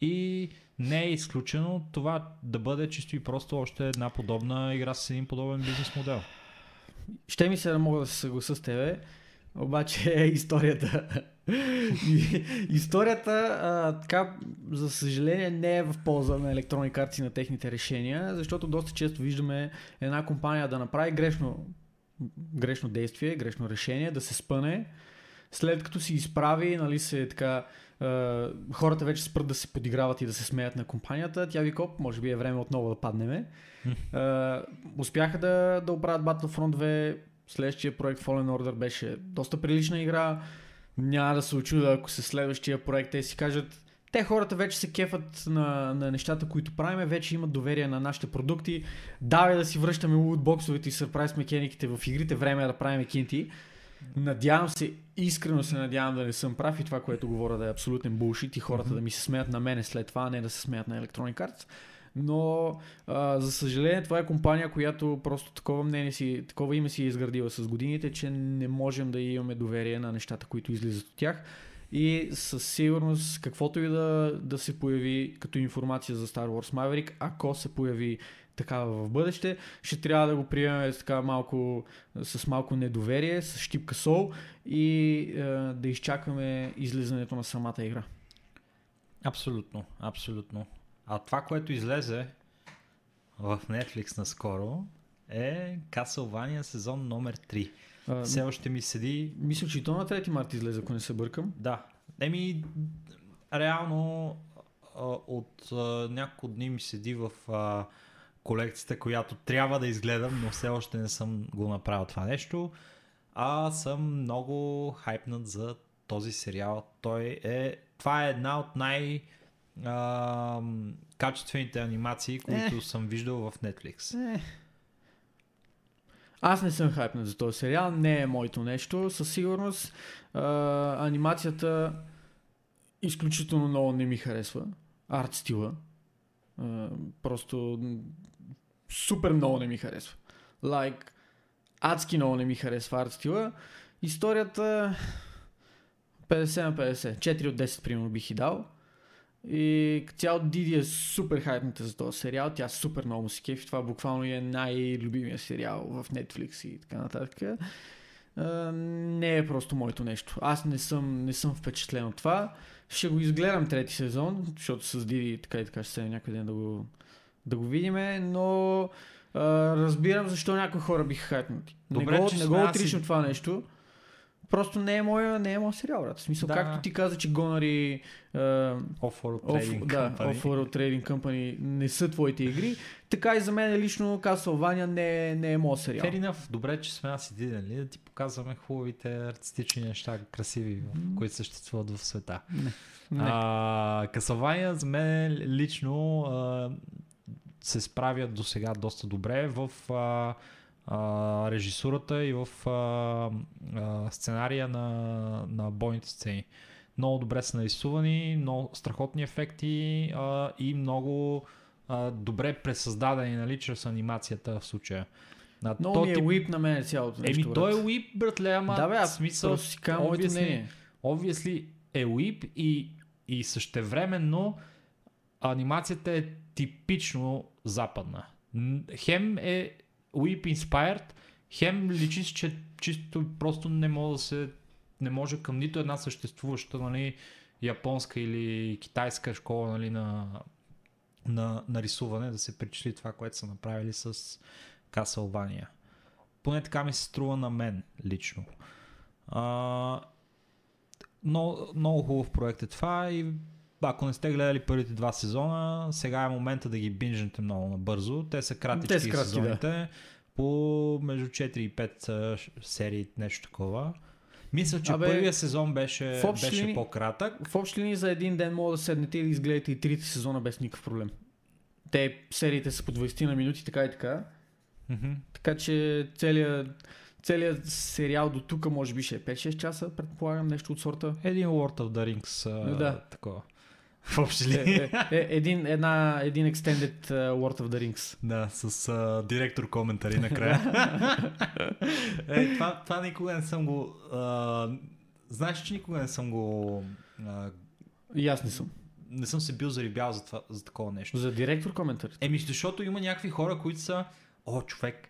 и не е изключено това да бъде чисто и просто още една подобна игра с един подобен бизнес модел. Ще ми се да мога да се съгласа с тебе, обаче историята. И- историята, а, така, за съжаление, не е в полза на електронни карти на техните решения, защото доста често виждаме една компания да направи грешно, грешно действие, грешно решение, да се спъне, след като си изправи, нали се така, а, хората вече спрат да се подиграват и да се смеят на компанията, тя ви коп, може би е време отново да паднеме. А, успяха да, да оправят Battlefront 2, следващия проект Fallen Order беше доста прилична игра, няма да се очуда, ако се следващия проект те си кажат те хората вече се кефат на, на нещата, които правиме, вече имат доверие на нашите продукти. Давай да си връщаме лутбоксовете и сърпрайз механиките в игрите, време е да правим кинти. Надявам се, искрено се надявам да не съм прав и това, което говоря да е абсолютен булшит и хората да ми се смеят на мене след това, а не да се смеят на Electronic Arts. Но, а, за съжаление, това е компания, която просто такова мнение си, такова име си е изградила с годините, че не можем да имаме доверие на нещата, които излизат от тях. И със сигурност, каквото и да, да се появи като информация за Star Wars Maverick, ако се появи такава в бъдеще, ще трябва да го приемем с така малко, с малко недоверие, с щипка сол и е, да изчакаме излизането на самата игра. Абсолютно, абсолютно. А това, което излезе в Netflix наскоро е Castlevania сезон номер 3. А, Все още ми седи Мисля, че и то на 3 марта излезе, ако не се бъркам. Да. Еми, реално от няколко дни ми седи в а, колекцията, която трябва да изгледам, но все още не съм го направил това нещо. А съм много хайпнат за този сериал. Той е... Това е една от най... А, качествените анимации, които съм виждал в Netflix. Е. Аз не съм хайпнат за този сериал, не е моето нещо. Със сигурност а, анимацията изключително много не ми харесва. Арт стила. А, просто супер много не ми харесва. Like, адски много не ми харесва арт стила. Историята 50 на 50. 4 от 10 примерно бих и дал. И цяло Диди е супер хайпната за този сериал. Тя супер много му се кефи. Това буквално е най-любимия сериал в Netflix и така нататък. А, не е просто моето нещо. Аз не съм, не съм впечатлен от това. Ще го изгледам трети сезон, защото с Диди така и така ще се някой ден да го, да го видиме, но а, разбирам защо някои хора биха хайпнати. Добре, не го, че не го аз и- отричам това нещо. Просто не е моя, не е моя сериал, брат. В смисъл, Да. както ти каза, че Гонари Off-World Off, Trading да, Company. Off-World Trading Company не са твоите игри. Така и за мен лично Castlevania не, е- не е моят сериал. Fair enough. Добре, че сме аз и нали? Да ти показваме хубавите артистични неща, красиви, които съществуват в света. Не. А, Касавания за мен лично а, се справят до сега доста добре в а, а, режисурата и в а, а, сценария на, на бойните сцени. Много добре са нарисувани, много страхотни ефекти а, и много а, добре пресъздадени, нали, чрез анимацията в случая. На Много ми е тип- уип на мен цялото нещо. Еми, той е брат. уип, братле, ама Да, бе, аз смисъл, си казвам моето мнение. obviously е уип и, и същевременно анимацията е типично западна. Хем е уип inspired, хем личи, че чисто просто не може да се не може към нито една съществуваща нали, японска или китайска школа нали, на, на, на рисуване да се причисли това, което са направили с Castlevania. Поне така ми се струва на мен лично. А, но, много хубав проект е това и ако не сте гледали първите два сезона, сега е момента да ги бинжнете много набързо. Те са кратички Те са кратки, сезоните. По между 4 и 5 а, ш- серии, нещо такова. Мисля, че Абе, първия сезон беше, в беше линии- по-кратък. В общи линии за един ден мога да седнете и да изгледате и трите сезона без никакъв проблем. Те сериите са по 20 на минути, така и така. Мгм. Така че целият, целият сериал до тук може би ще е 5-6 часа, предполагам, нещо от сорта. Един Lord of the Rings а, Да. такова. В общи Е, линии. е, е, един, една, един extended uh, World of the Rings. Да, с а, директор коментари накрая. е, това, това никога не съм го... А, знаеш, че никога не съм го... А, И аз не съм. не съм се бил зарибял за, това, за такова нещо. За директор коментари. Еми, защото има някакви хора, които са... О, човек.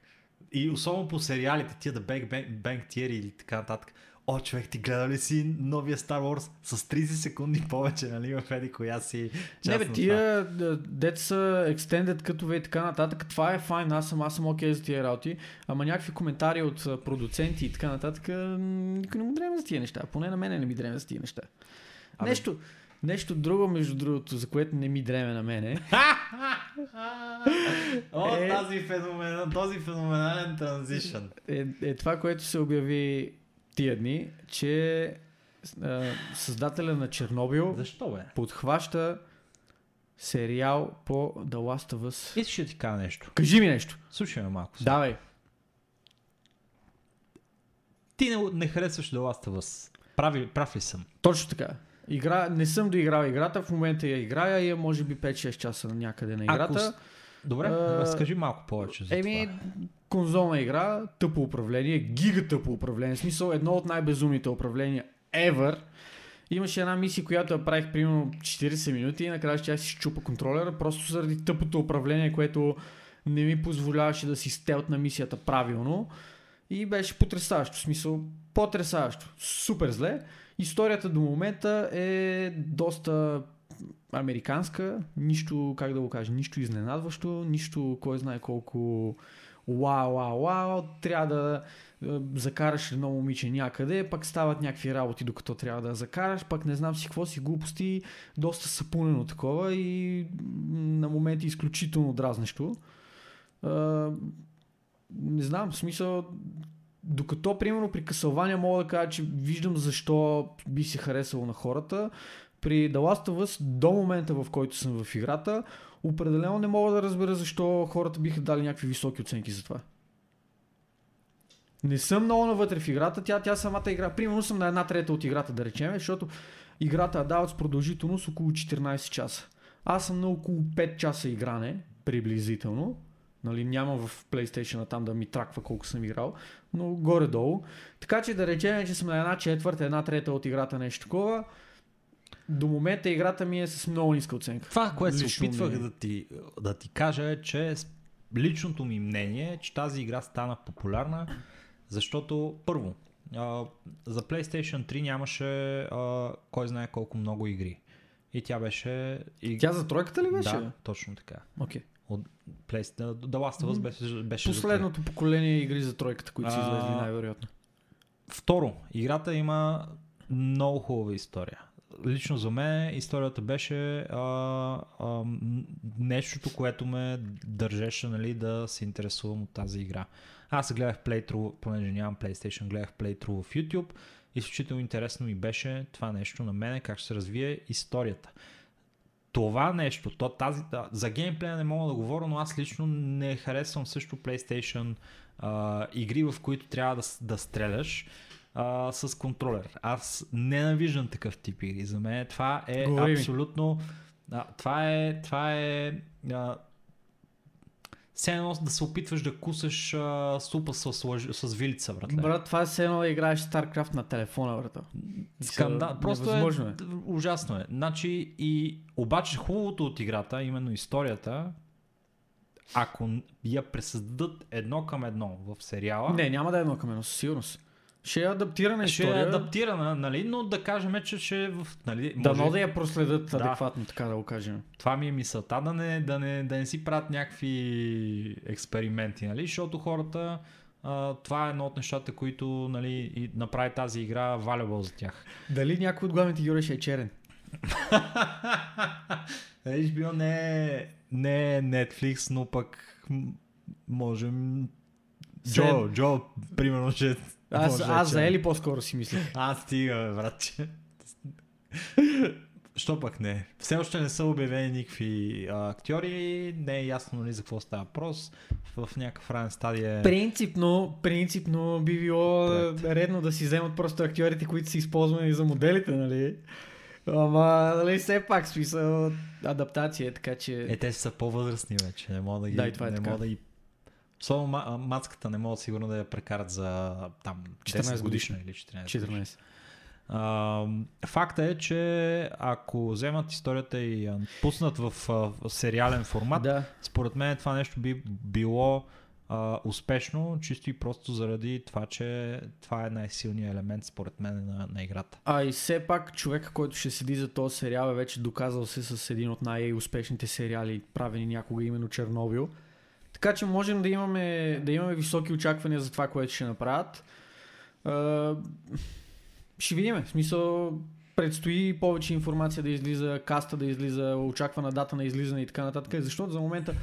И особено по сериалите, тия да Bang, Bang, Bang Theory или така нататък. О, човек, ти гледа ли си новия Star Wars с 30 секунди повече, нали, в еди коя си част Не бе, тия д- дет са extended кътове и така нататък. Това е файн, аз съм, аз съм окей за тия работи. Ама някакви коментари от продуценти и така нататък, никой не му дреме за тия неща. Поне на мене не ми дреме за тия неща. Абе- Нещо, нещо друго, между другото, за което не ми дреме на мене. О, Е. тази феномен, този феноменален транзишън. е, е това, което се обяви тия дни, че а, създателя на Чернобил Защо бе? подхваща сериал по The Last of Us. Искаш да ти кажа нещо. Кажи ми нещо. Слушай ме малко. сега. Давай. Ти не, не харесваш The Last of Us. Прави, прав ли съм? Точно така. Игра, не съм доиграл играта, в момента я играя и е може би 5-6 часа някъде на Ако играта. с- Добре, А, разкажи малко повече за Еми, това. конзолна игра, тъпо управление, гига тъпо управление. В смисъл, едно от най-безумните управления ever. Имаше една мисия, която я правих примерно 40 минути и накрая ще си щупа контролера, просто заради тъпото управление, което не ми позволяваше да си стелт на мисията правилно. И беше потрясаващо. В смисъл, потрясаващо. Супер зле. Историята до момента е доста американска. Нищо, как да го кажа, нищо изненадващо, нищо, кой знае колко вау, вау, вау. Трябва да е, закараш едно момиче някъде, пък стават някакви работи, докато трябва да закараш, пък не знам си какво си глупости, доста сапунено такова и на моменти изключително дразнещо. А, не знам, в смисъл, докато, примерно, при Касълвания мога да кажа, че виждам защо би се харесало на хората, при The Last of Us, до момента в който съм в играта, определено не мога да разбера защо хората биха дали някакви високи оценки за това. Не съм много навътре в играта, тя, тя самата игра, примерно съм на една трета от играта, да речем, защото играта я дават с продължителност около 14 часа. Аз съм на около 5 часа игране, приблизително. Нали, няма в PlayStation там да ми траква колко съм играл, но горе-долу. Така че да речем, че съм на една четвърта, една трета от играта, нещо такова. До момента играта ми е с много ниска оценка. Това, което се опитвах мнение. да ти, да ти кажа е, че личното ми мнение е, че тази игра стана популярна, защото първо, а, за PlayStation 3 нямаше а, кой знае колко много игри. И тя беше... И... Тя за тройката ли беше? Да, точно така. Окей. От Play... The Last of Us беше, беше за Последното поколение игри за тройката, които са излезли най-вероятно. Второ, играта има много хубава история. Лично за мен историята беше а, а, нещото, което ме държеше нали, да се интересувам от тази игра. Аз гледах плейтру, понеже нямам PlayStation, гледах плейтру в YouTube. Изключително интересно ми беше това нещо на мене, как ще се развие историята. Това нещо, то, тази, за геймплея не мога да говоря, но аз лично не харесвам също PlayStation а, игри, в които трябва да, да стреляш а, с контролер. Аз ненавиждам такъв тип игри. За мен това е Говори абсолютно... А, това е... Това е а, все едно да се опитваш да кусаш а, супа с, лъж- с вилица, братле. Брат, това е все едно да играеш StarCraft на телефона, брата. Сканда... Просто невъзможно е, е. ужасно е. Значи и обаче хубавото от играта, именно историята, ако я пресъздадат едно към едно в сериала, Не, няма да е едно към едно, със сигурност. Ще е адаптирана ще е история. адаптирана, нали, но да кажем, че ще е в... Нали, Да, може- но да я проследят Да. адекватно, така да го кажем. Това ми е мисълта, да не, да не, да не си правят някакви експерименти, нали? Защото хората а, това е едно от нещата, които нали, и направи тази игра valuable за тях. Дали някой от главните герои ще е черен? HBO не е, не е Netflix, но пък можем... Джо, Джо, примерно, ще... Аз, може да е аз за черен. Ели по-скоро си мислех. А, стига, бе, братче. Що пък не? Все още не са обявени никакви а, актьори, не е ясно нали, за какво става въпрос. В някакъв ранен стадия. Принципно, принципно би било Проект. редно да си вземат просто актьорите, които са използвани за моделите, нали? Ама, нали, все пак смисъл адаптация, така че... Е, те са по-възрастни вече, не мога да ги... Да, и това е не така. мога да ги... Особено ма, мацката не мога сигурно да я прекарат за там 10 14 годишна или 14 годишна. 14. А, факта е, че ако вземат историята и пуснат в, в сериален формат, Да. според мен това нещо би било а, успешно, чисто и просто заради това, че това е най-силният елемент според мен на, на играта. А и все пак човека, който ще седи за този сериал е вече доказал се с един от най-успешните сериали, правени някога именно Чернобил. Така че можем да имаме, да имаме високи очаквания за това, което ще направят. А, ще видим. В смисъл, предстои повече информация да излиза, каста да излиза, очаквана дата на излизане и така нататък. Защото за момента,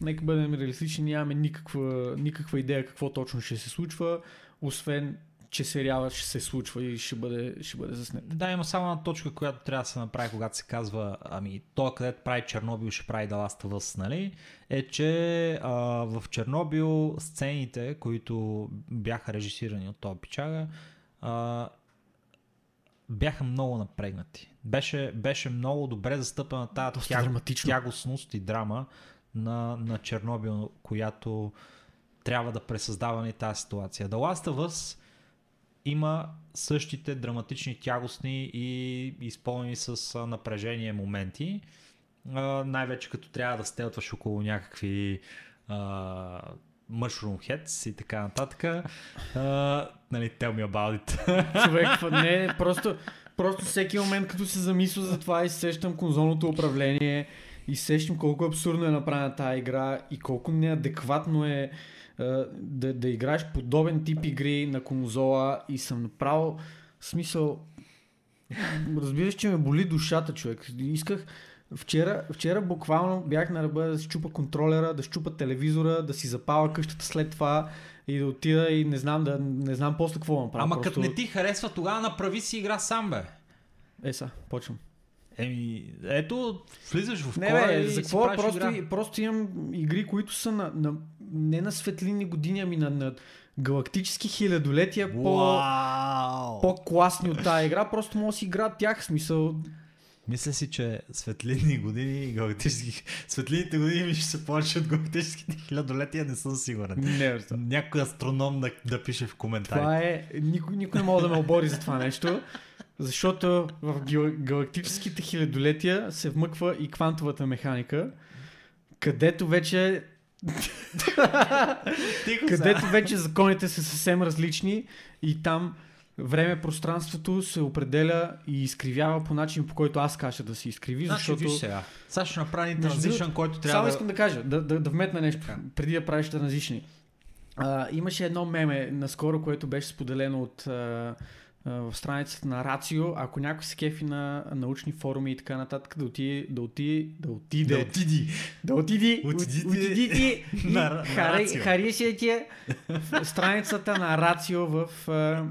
нека бъдем реалистични, нямаме никаква, никаква идея какво точно ще се случва, освен че сериалът ще се случва и ще бъде, ще бъде заснет. Да, има само една точка, която трябва да се направи, когато се казва, ами, то където прави Чернобил, ще прави The Last of Us, нали? Е, че а, в Чернобил сцените, които бяха режисирани от този пичага, а, бяха много напрегнати. Беше, беше много добре застъпена тази тягостност и драма на, на Чернобил, която трябва да пресъздава ни тази ситуация. The Last of Us има същите драматични, тягостни и изпълнени с напрежение моменти. Най-вече като трябва да стелтваш около някакви а, mushroom heads и така нататък. А, нали, tell me about it. Човек, не, просто, просто всеки момент, като се замисля за това и сещам конзолното управление и сещам колко абсурдно е направена тази игра и колко неадекватно е да, да играеш подобен тип игри на конзола и съм направил смисъл разбираш, че ме боли душата, човек. Исках Вчера, вчера буквално бях на ръба да си чупа контролера, да щупа телевизора, да си запаля къщата след това и да отида и не знам, да, не знам после какво да направя. Ама Просто... като не ти харесва, тогава направи си игра сам, бе. Е, са, почвам. Еми, ето, влизаш в Не, кора бе, и за какво? Просто, игра. просто имам игри, които са на, на, не на светлинни години, ами на, на галактически хилядолетия по, по-класни от тази игра. Просто мога да си игра тях, смисъл. Мисля си, че светлинни години и галактически... Светлинните години ми ще се повече от галактическите хилядолетия, не съм сигурен. Не, Някой астроном да, да пише в коментари. Това е... Никой, никой не може да ме обори за това нещо. Защото в гал- галактическите хилядолетия се вмъква и квантовата механика, където вече където вече законите са съвсем различни и там време пространството се определя и изкривява по начин, по който аз кажа да се изкриви, Значи, защото... виж сега. Сега ще направим Между транзишън, който трябва Само да... искам да кажа, да, да, да вметна нещо, Така. преди да правиш транзишни. А, имаше едно меме наскоро, което беше споделено от а, в страницата на Рацио. Ако някой се кефи на научни форуми и така нататък, да отиде, да отиде, да отиде, Да отиди. да отиди, Отидите отидите и на- на харе, Рацио. харесайте страницата на Рацио в а, а,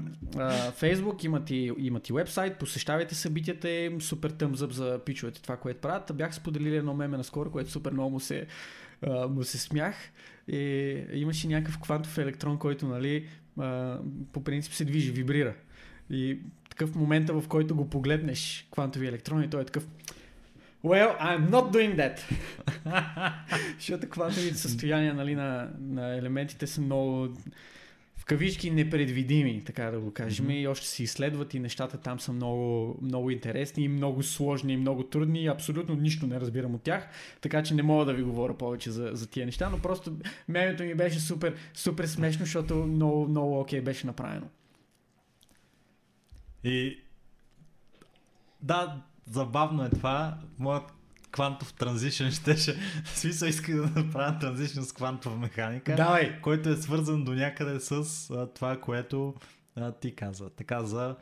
Facebook, имат и, имат и вебсайт, посещавайте събитията им, супер тъмзъп за пичовете това, което правят. Бях споделили едно меме наскоро, което супер много му се, а, му се смях. И имаше някакъв квантов електрон, който нали, а, по принцип се движи, вибрира. И такъв момента, в който го погледнеш квантови електрон и той е такъв Well, I'm not doing that. Защото квантовите състояния нали, на, на елементите са много в кавички непредвидими, така да го кажем, Мгм. и още се изследват и нещата там са много, много интересни и много сложни и много трудни и абсолютно нищо не разбирам от тях, така че не мога да ви говоря повече за, за тия неща, но просто мемето ми беше супер, супер смешно, защото много, много окей беше направено. И да, забавно е това. Моят квантов транзишън щеше. В смисъл исках да направя транзишън с квантова механика, Давай! който е свързан до някъде с а, това, което а, ти каза. Така за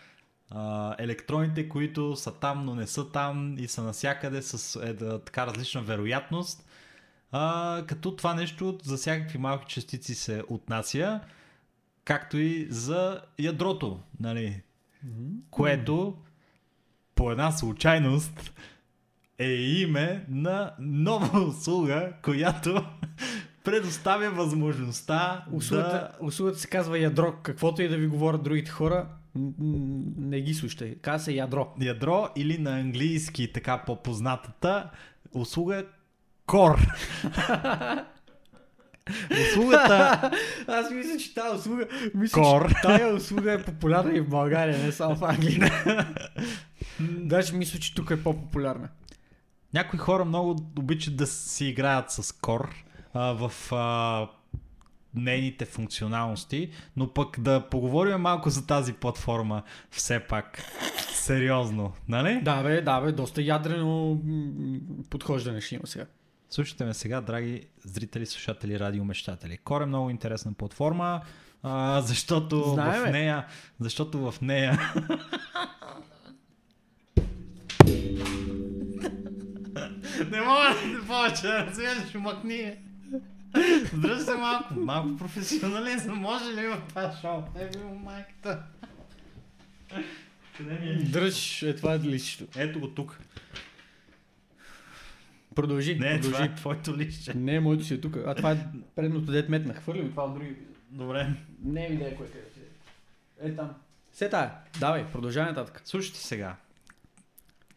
а, електроните, които са там, но не са там и са навсякъде с е, да, така различна вероятност. А, като това нещо за всякакви малки частици се отнася, както и за ядрото, нали? Което по една случайност е име на нова услуга, която предоставя възможността Услугата, да... услугата се казва ядро. Каквото и да ви говорят другите хора, не ги слушайте. Казва се ядро. ядро или на английски така по-познатата услуга Core. Услугата Аз мисля, че тази услуга, мисля, Кор. че тая услуга е популярна и в България, не само в Англия. Даже мисля, че тук е по-популярна. Някои хора много обичат да си играят с Core а, в а, нейните функционалности, но пък да поговорим малко за тази платформа все пак. Сериозно, нали? Да, бе, да, бе, доста ядрено подхождане ще има сега. Слушайте ме сега, драги зрители, слушатели, радиомещатели. Core е много интересна платформа, а, защото Знаем, в бе. нея, защото в нея Не мога да повече да развиеш, махни. Здръж се малко. Малко професионализъм. Може ли в това шоу? Е, бе, майката. Къде ми е? Дръж, е това е личето. Ето го тук. Продължи, Не, това продължи. е твоето лище. Не, моето си е тук. А това е предното дет метна. Хвърли ми това от други. Добре. Не е идея кое къде си. Е там. Се тая. Давай, продължавай нататък. Слушайте сега.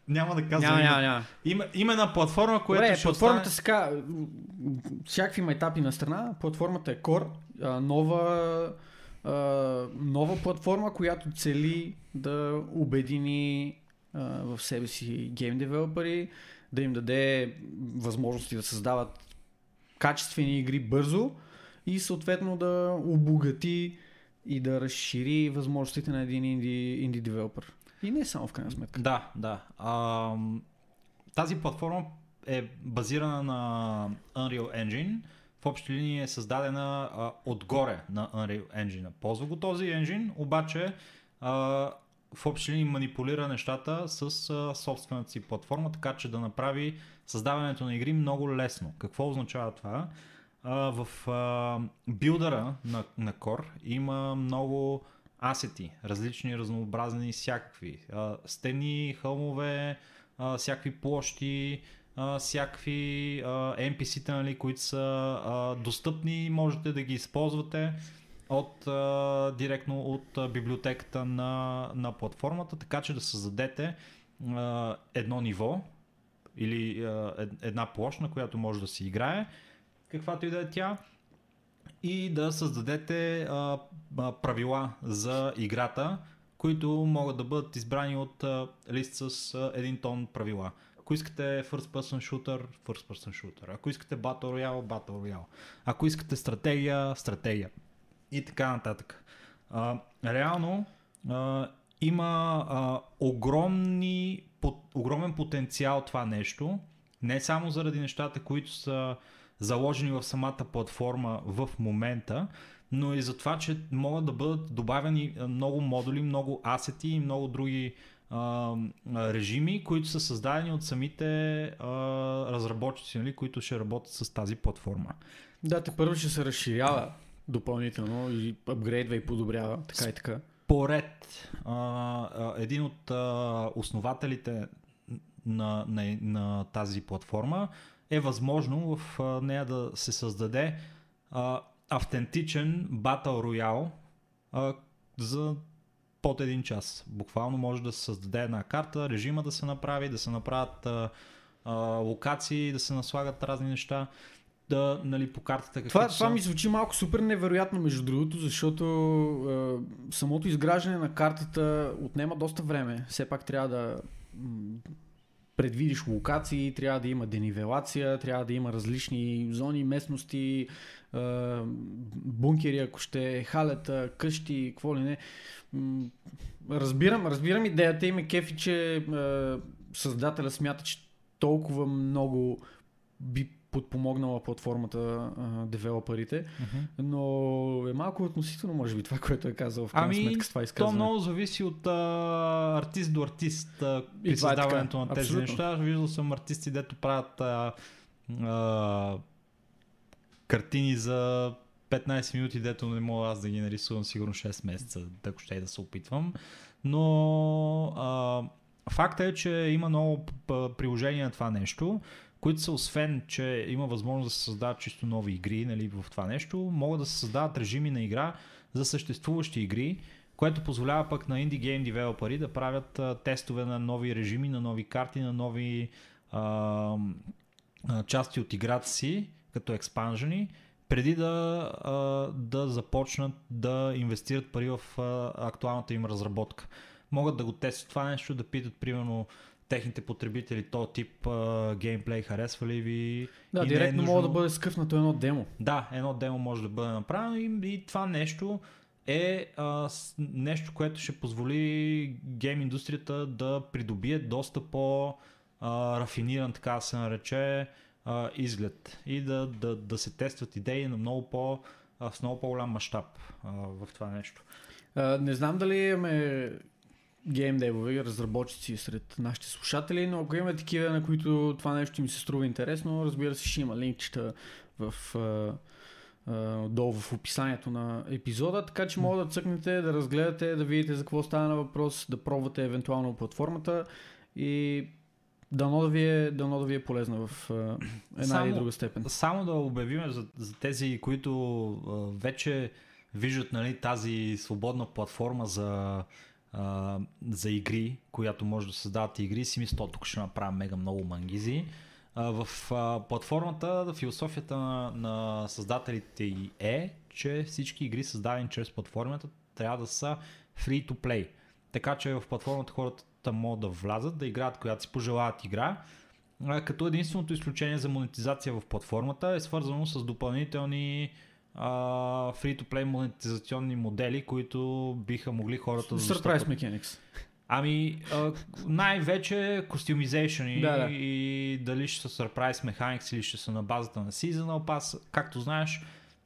Няма да казвам. Няма, няма, няма. Има, има на платформа, която Добре, ще платформата остане... сега, всякакви майтапи на страна, платформата е Core, нова, нова платформа, която цели да обедини в себе си гейм девелопери, да им даде възможности да създават качествени игри бързо и съответно да обогати и да разшири възможностите на един инди, инди девелопер. И не само в крайна сметка. Да, да. А, тази платформа е базирана на Unreal Engine. В общи линии е създадена а, отгоре на Unreal Engine. Ползва го този engine, обаче а, в общи линии манипулира нещата с а, собствената си платформа, така че да направи създаването на игри много лесно. Какво означава това? А, в а, билдъра на, на Core има много асети, различни, разнообразни, всякакви. А, стени, хълмове, а, всякакви площи, а, всякакви а, NPC-та, нали, които са а, достъпни, можете да ги използвате от, а, директно от а, библиотеката на, на платформата, така че да създадете а, едно ниво или а, ед- една площ, на която може да се играе, каквато и да е тя и да създадете а, а, правила за играта, които могат да бъдат избрани от а, лист с а, един тон правила. Ако искате First Person Shooter, First Person Shooter. Ако искате Battle Royale, Battle Royale. Ако искате стратегия, стратегия. И така нататък. А, реално а, има а, огромни, по, огромен потенциал това нещо. Не само заради нещата, които са заложени в самата платформа в момента, но и за това, че могат да бъдат добавени много модули, много асети и много други а, режими, които са създадени от самите а, разработчици, нали, които ще работят с тази платформа. Да, те първо ще се разширява допълнително и апгрейдва и подобрява, така и така. Поред а, един от а, основателите на, на, на тази платформа е възможно в а, нея да се създаде а, автентичен Battle Royale а, за под един час. Буквално може да се създаде една карта, режима да се направи, да се направят а, а, локации, да се наслагат разни неща, да, нали, по картата Това, това ми звучи малко супер невероятно, между другото, защото е, самото изграждане на картата отнема доста време. Все пак трябва да предвидиш локации, трябва да има денивелация, трябва да има различни зони, местности, е, бункери, ако ще, халета, къщи, какво ли не. Разбирам, разбирам идеята и ме кефи, че е, създателя смята, че толкова много би подпомогнала платформата а, девелоперите, но е малко относително, може би, това, което е казал в крайна Ами, сметка с това То изказване. много зависи от а, артист до артист а, при И е създаването така, на тези абсолютно. неща. Виждал съм артисти, дето правят а, а, картини за 15 минути, дето не мога аз да ги нарисувам сигурно 6 месеца, ако ще и да се опитвам. Но а, факта е, че има много п- приложения на това нещо, които са освен, че има възможност да се създават чисто нови игри нали, в това нещо, могат да се създават режими на игра за съществуващи игри, което позволява пък на инди гейм девелопери да правят а, тестове на нови режими, на нови карти, на нови а, а, части от играта си, като експанжени, преди да, а, да започнат да инвестират пари в а, актуалната им разработка. Могат да го тестват това нещо, да питат примерно техните потребители, то тип а, геймплей харесва ли ви. Да, и е директно нужно- мога да бъде скъфнато едно демо. да, едно демо може да бъде направено и, и това нещо е а, с, нещо, което ще позволи гейм индустрията да придобие доста по а, рафиниран, така да се нарече, а, изглед и да, да, да се тестват идеи на много по, а, с много по-голям мащаб в това нещо. А, не знам дали имаме гейм девове, разработчици сред нашите слушатели, но ако има такива, на които това нещо им се струва интересно, разбира се, ще има линкчета в, долу в описанието на епизода, така че мога да цъкнете, да разгледате, да видите за какво става на въпрос, да пробвате евентуално платформата и дано да ви е, дано да ви е полезна в една Само- или друга степен. Само да обявим за, за тези, които вече виждат нали, тази свободна платформа за, за игри, която може да създават игри, си мисля, «То, тук ще направя мега много мангизи. В платформата, философията на, създателите й е, че всички игри създадени чрез платформата трябва да са free to play. Така че в платформата хората могат да влязат, да играят която си пожелаят игра, като единственото изключение за монетизация в платформата е свързано с допълнителни а, free-to-play монетизационни модели, които биха могли хората да Surprise. Mechanics. Ами, най-вече customization Да, да. и дали ще са Surprise Mechanics или ще са на базата на Seasonal Pass. Както знаеш,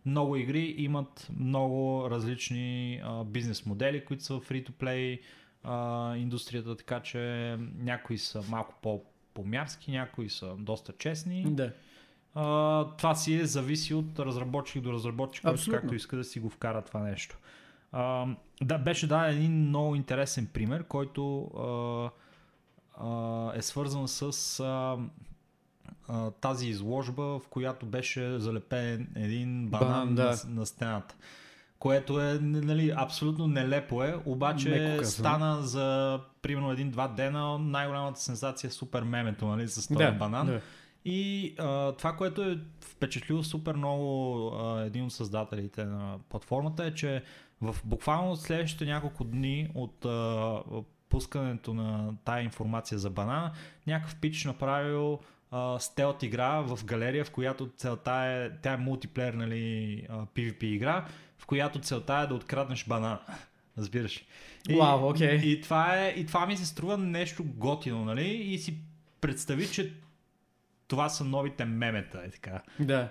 много игри имат много различни а, бизнес модели, които са в free-to-play а, индустрията, така че някои са малко по помярски, някои са доста честни. Да. А, това си е зависи от разработчик до разработчик, който както иска да си го вкара това нещо. А, да, беше даден един много интересен пример, който а, а, е свързан с а, а, тази изложба, в която беше залепен един банан, Банан, да. на, на стената. Което е нали, абсолютно нелепо е, обаче стана за примерно един-два дена най-голямата сенсация е супер мемето нали, с този Да, банан. да. И а, това, което е впечатлило супер много а, един от създателите на платформата е, че в буквално следващите няколко дни от а, пускането на тая информация за банана, някакъв пич направил а, стелт игра в галерия, в която целта е, тя е мултиплеер, нали, а, PvP игра, в която целта е да откраднеш банана. Разбираш. ли? И, Вау, окей. и, това е, и това ми се струва нещо готино, нали? И си представи, че това са новите мемета, е така. Да.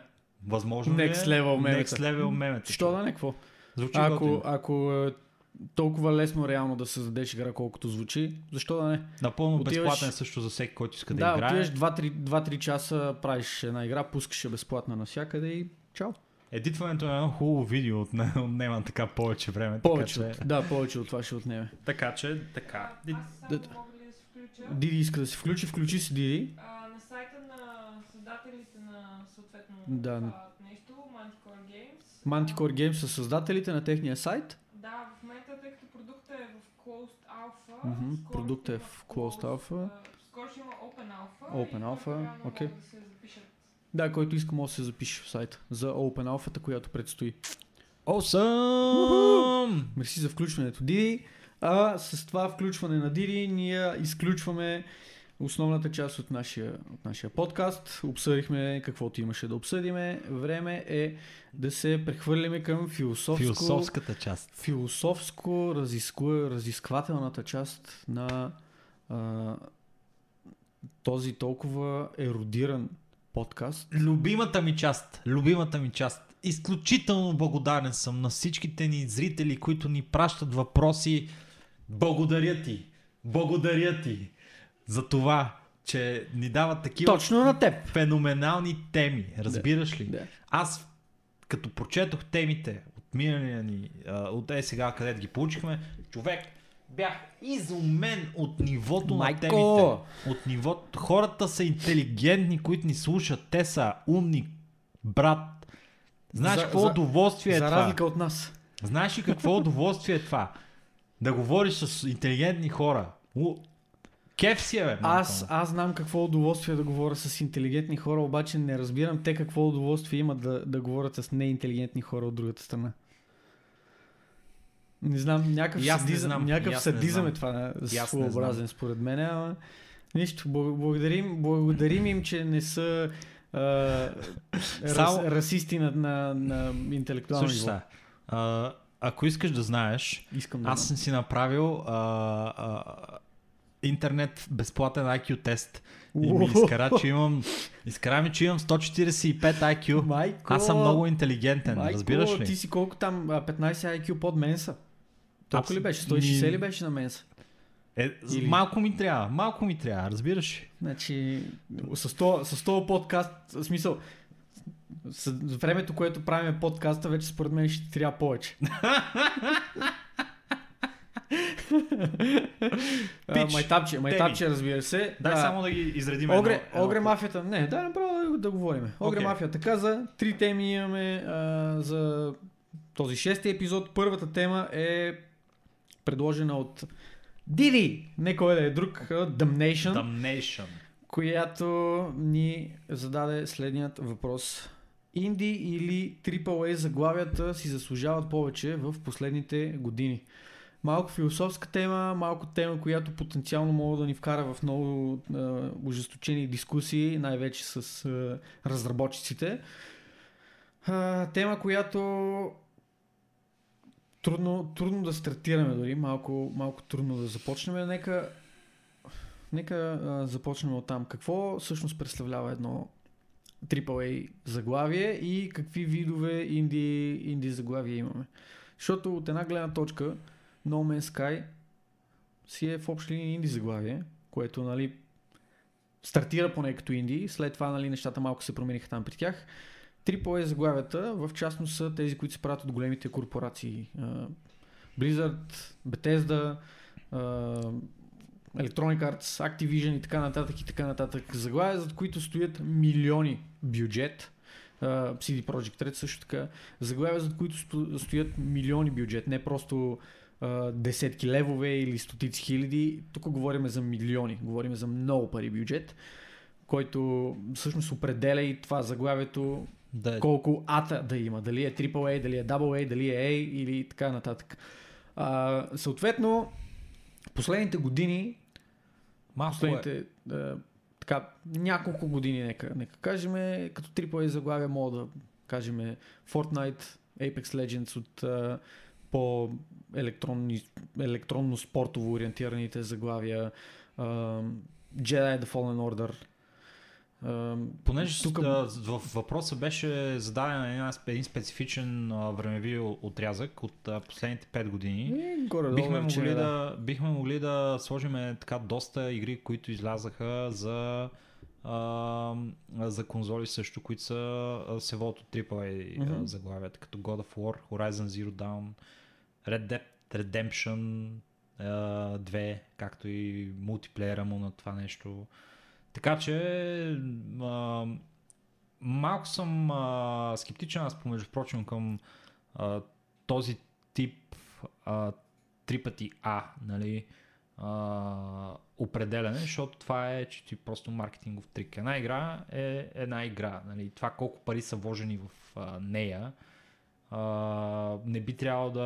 Възможно ли е? Next level мемета. Next level мемета. Що да не, какво? Звучи Ако, готино. ако е толкова лесно реално да създадеш игра, колкото звучи, защо да не? Напълно отиваш- безплатен също за всеки, който иска да, Да, играе. отиваш 2-3 часа, правиш една игра, пускаш я безплатна навсякъде и чао. Едитването на едно хубаво видео отне- отнема така повече време. Повече така, от, че, да, повече от това ще отнеме. така че, така. Да- да? Диди иска да се включи, включи си Диди. А, на сайта на създателите на съответно Да. нещо, Manticore Games. Manticore Games са създателите на техния сайт. Да, в момента, тъй като продуктът е в Closed Alpha, скоро продуктът е в Closed Alpha. Скоро ще има Open Alpha. Open Alpha, окей. могат Да се. Да, който иска може да се запише в сайта за Open Alpha, която предстои. Awesome! Мерси за включването, Диди. А с това включване на Диди ние изключваме основната част от нашия, от нашия подкаст. Обсъдихме каквото имаше да обсъдиме. Време е да се прехвърлиме към философско, Философската част. философско разиску, разисквателната част на а, този толкова еродиран подкаст. Любимата ми част, любимата ми част. Изключително благодарен съм на всичките ни зрители, които ни пращат въпроси. Благодаря ти, благодаря ти за това, че ни дават такива Точно на теб. феноменални теми. Разбираш ли? Да. Аз, като прочетох темите от миналия ни, от е сега, където ги получихме, човек, бях изумен от нивото Майко! на темите. От нивото. Хората са интелигентни, които ни слушат. Те са умни, брат. Знаеш За- какво за- удоволствие е За това? разлика от нас. Знаеш ли какво удоволствие е това? Да говориш с интелигентни хора. Кеф си е, бе, Аз, аз знам какво удоволствие да говоря с интелигентни хора, обаче не разбирам те какво удоволствие имат да, да говорят с неинтелигентни хора от другата страна. Не знам, някакъв не садизъм, знам, някакъв не садизъм е това своеобразен според мен, ама нищо, бл- благодарим, благодарим им, че не са а, Само- расисти на, на, на интелектуално Слушай ниво. а, ако искаш да знаеш, Искам да аз съм си направил а, а, интернет безплатен IQ тест и ми изкара, че имам, изкара ми, че имам 145 IQ. Майко, Аз съм много интелигентен, майко, разбираш ли? Ти си колко там, а, 15 IQ под мен са? Толкова ли беше? 160 ми- ли беше на мен са? Е, Или- Малко ми трябва, малко ми трябва, разбираш ли? Значи, с този, подкаст, в смисъл, с времето, което правим подкаста, вече според мен ще трябва повече. Пич, майтапче, майтапче, разбира се. Дай Да. само да ги изредим. Огре, едно- едно Огре мафията. Не, дай направо да, да говорим. Огре Окей. мафията каза. Три теми имаме а, за този шести епизод. Първата тема е предложена от Диди, не кой да е друг, Damnation, Damnation. която ни зададе следният въпрос. Инди или AAA заглавията си заслужават повече в последните години. Малко философска тема, малко тема, която потенциално мога да ни вкара в много е, ожесточени дискусии, най-вече с е, разработчиците. А, тема, която трудно, трудно да стартираме дори, малко, малко трудно да започнем. Нека, нека а, започнем от там. Какво всъщност представлява едно AAA заглавие и какви видове инди, инди заглавия имаме? Защото от една гледна точка No Man's Sky си е в общи линии инди заглавие, което нали, стартира поне като инди, след това нали, нещата малко се промениха там при тях. AAA заглавията в частност са тези, които се правят от големите корпорации. Blizzard, Bethesda, Electronic Arts, Activision и така нататък и така нататък. Заглавия, зад които стоят милиони бюджет. CD Projekt Red също така. Заглавия, зад които сто- стоят милиони бюджет, не просто десетки левове или стотици хиляди. Тук говорим за милиони, говорим за много пари бюджет, който всъщност определя и това заглавието Да, колко ата да има. Дали е AAA, дали е AA, дали е A или така нататък. А, съответно, последните години, малко е. последните а, така, няколко години, нека, нека кажем, като AAA заглавия мога да кажем Fortnite, Apex Legends от а, по електронни, електронно спортово ориентираните заглавия, а, Jedi The Fallen Order, а, Понеже тук- в въпроса беше зададен един специфичен времеви отрязък от последните 5 години. и горе Бихме могли, да, бихме могли да сложим така доста игри, които излязаха за, за конзоли също, които са се водят от AAA mm-hmm. заглавията, като God of War, Horizon Zero Dawn, Red Dead Redemption а, 2, както и мултиплеера му на това нещо. Така че а, малко съм а, скептичен аз, помежду прочим, към а, този тип а, три пъти А, нали, а, определяне, защото това е, че ти просто маркетингов трик. Една игра е една игра. Нали, това колко пари са вложени в а, нея, а, не би трябвало да,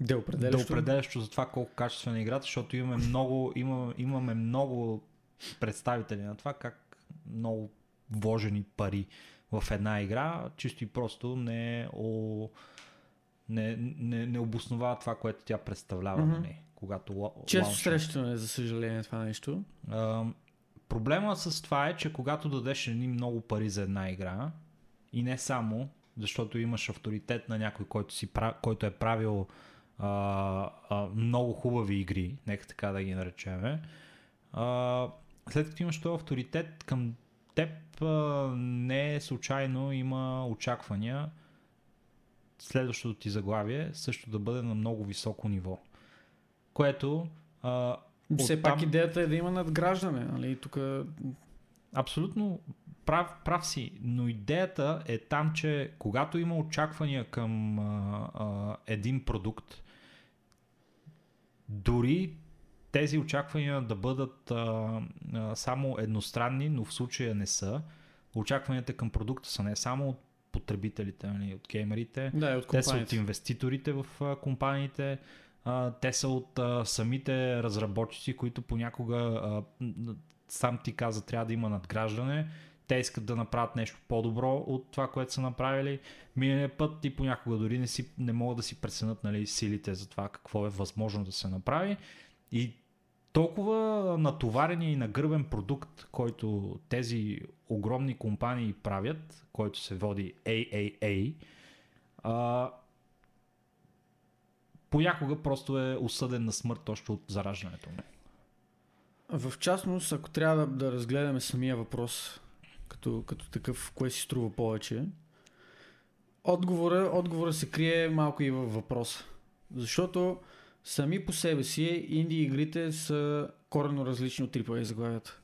Да да определящо. определящо за това колко качествена е играта, защото имаме много, имаме, имаме много представители на това как много вложени пари в една игра, чисто и просто не, о, не, не, не обосновава това, което тя представлява. Mm-hmm. когато ла- Често лаунчва. срещаме, за съжаление, това нещо. А, проблема с това е, че когато дадеш едни много пари за една игра, и не само, защото имаш авторитет на някой, който, си, който е правил а, а, много хубави игри, нека така да ги наречеме, а, след като имаш този авторитет към теб, а, не е случайно има очаквания следващото ти заглавие също да бъде на много високо ниво. Което а, Все Оттам- пак идеята е да има надграждане. Нали? Тук Абсолютно прав, прав си, но идеята е там, че когато има очаквания към а, а, един продукт, дори тези очаквания да бъдат а, а, само едностранни, но в случая не са, очакванията към продукта са не само от потребителите, нали, от геймерите, да, от те са от инвеститорите в а, компаниите, а, те са от а, самите разработчици, които понякога, а, сам ти каза, трябва да има надграждане. Те искат да направят нещо по-добро от това, което са направили. Миналия път и понякога дори не, си, не могат да си преценят нали, силите за това какво е възможно да се направи. И толкова натоварения и нагърбен продукт, който тези огромни компании правят, който се води AAA, а, понякога просто е осъден на смърт още от зараждането му. В частност, ако трябва да, да разгледаме самия въпрос като, като такъв, кое си струва повече, отговора, отговора се крие малко и във въпроса. Защото сами по себе си инди игрите са коренно различни от AAA заглавията.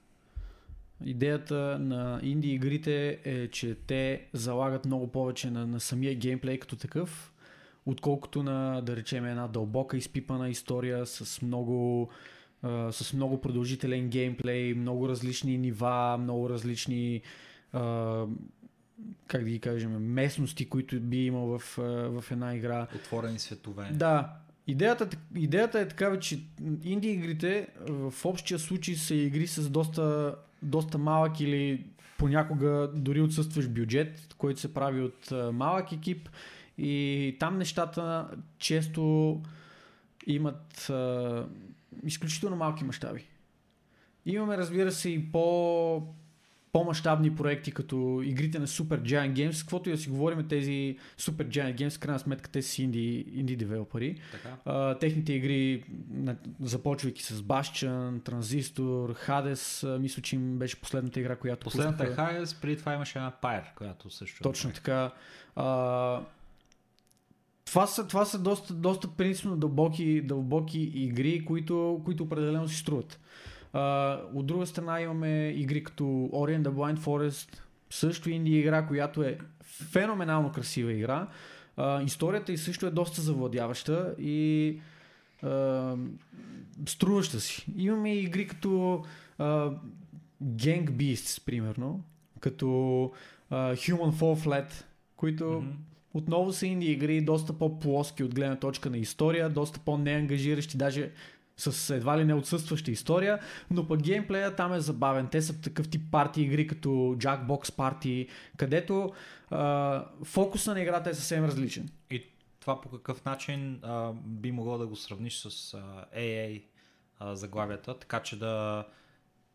Идеята на инди игрите е, че те залагат много повече на, на самия геймплей като такъв, отколкото на, да речем, една дълбока изпипана история с много, а, с много продължителен геймплей, много различни нива, много различни а, как да ги кажем, местности, които би имал в, в една игра. Отворени светове. Да, идеята, идеята е такава, че инди игрите в общия случай са игри с доста, доста малък или понякога дори отсъстващ бюджет, който се прави от малък екип и там нещата често имат изключително малки мащаби. Имаме, разбира се, и по по-масштабни проекти, като игрите на Super Giant Games, каквото и да си говорим, тези Super Giant Games, в крайна сметка те са инди, инди девелопери. Така. А, техните игри, започвайки с Bastion, Transistor, Hades, мисля, че им беше последната игра, която Последната е пуснаха. Hades, преди това имаше една Pyre, която също. Точно така. А, това са, това са доста, доста принципно дълбоки, дълбоки игри, които, които определено си струват. А, от друга страна имаме игри като Ori and the Blind Forest, също инди игра, която е феноменално красива игра. А, историята и също е доста завладяваща и а, струваща си. Имаме игри като а, Gang Beasts, примерно, като а, Human Fall Flat, които Мгм. Отново са инди игри, доста по-плоски от гледна точка на история, доста по-неангажиращи, даже с едва ли не отсъстваща история, но пък геймплея там е забавен. Те са такъв тип парти игри като Jackbox Party, където а, фокуса на играта е съвсем различен. И това по какъв начин а, би могло да го сравниш с а, AA а, заглавията, така че да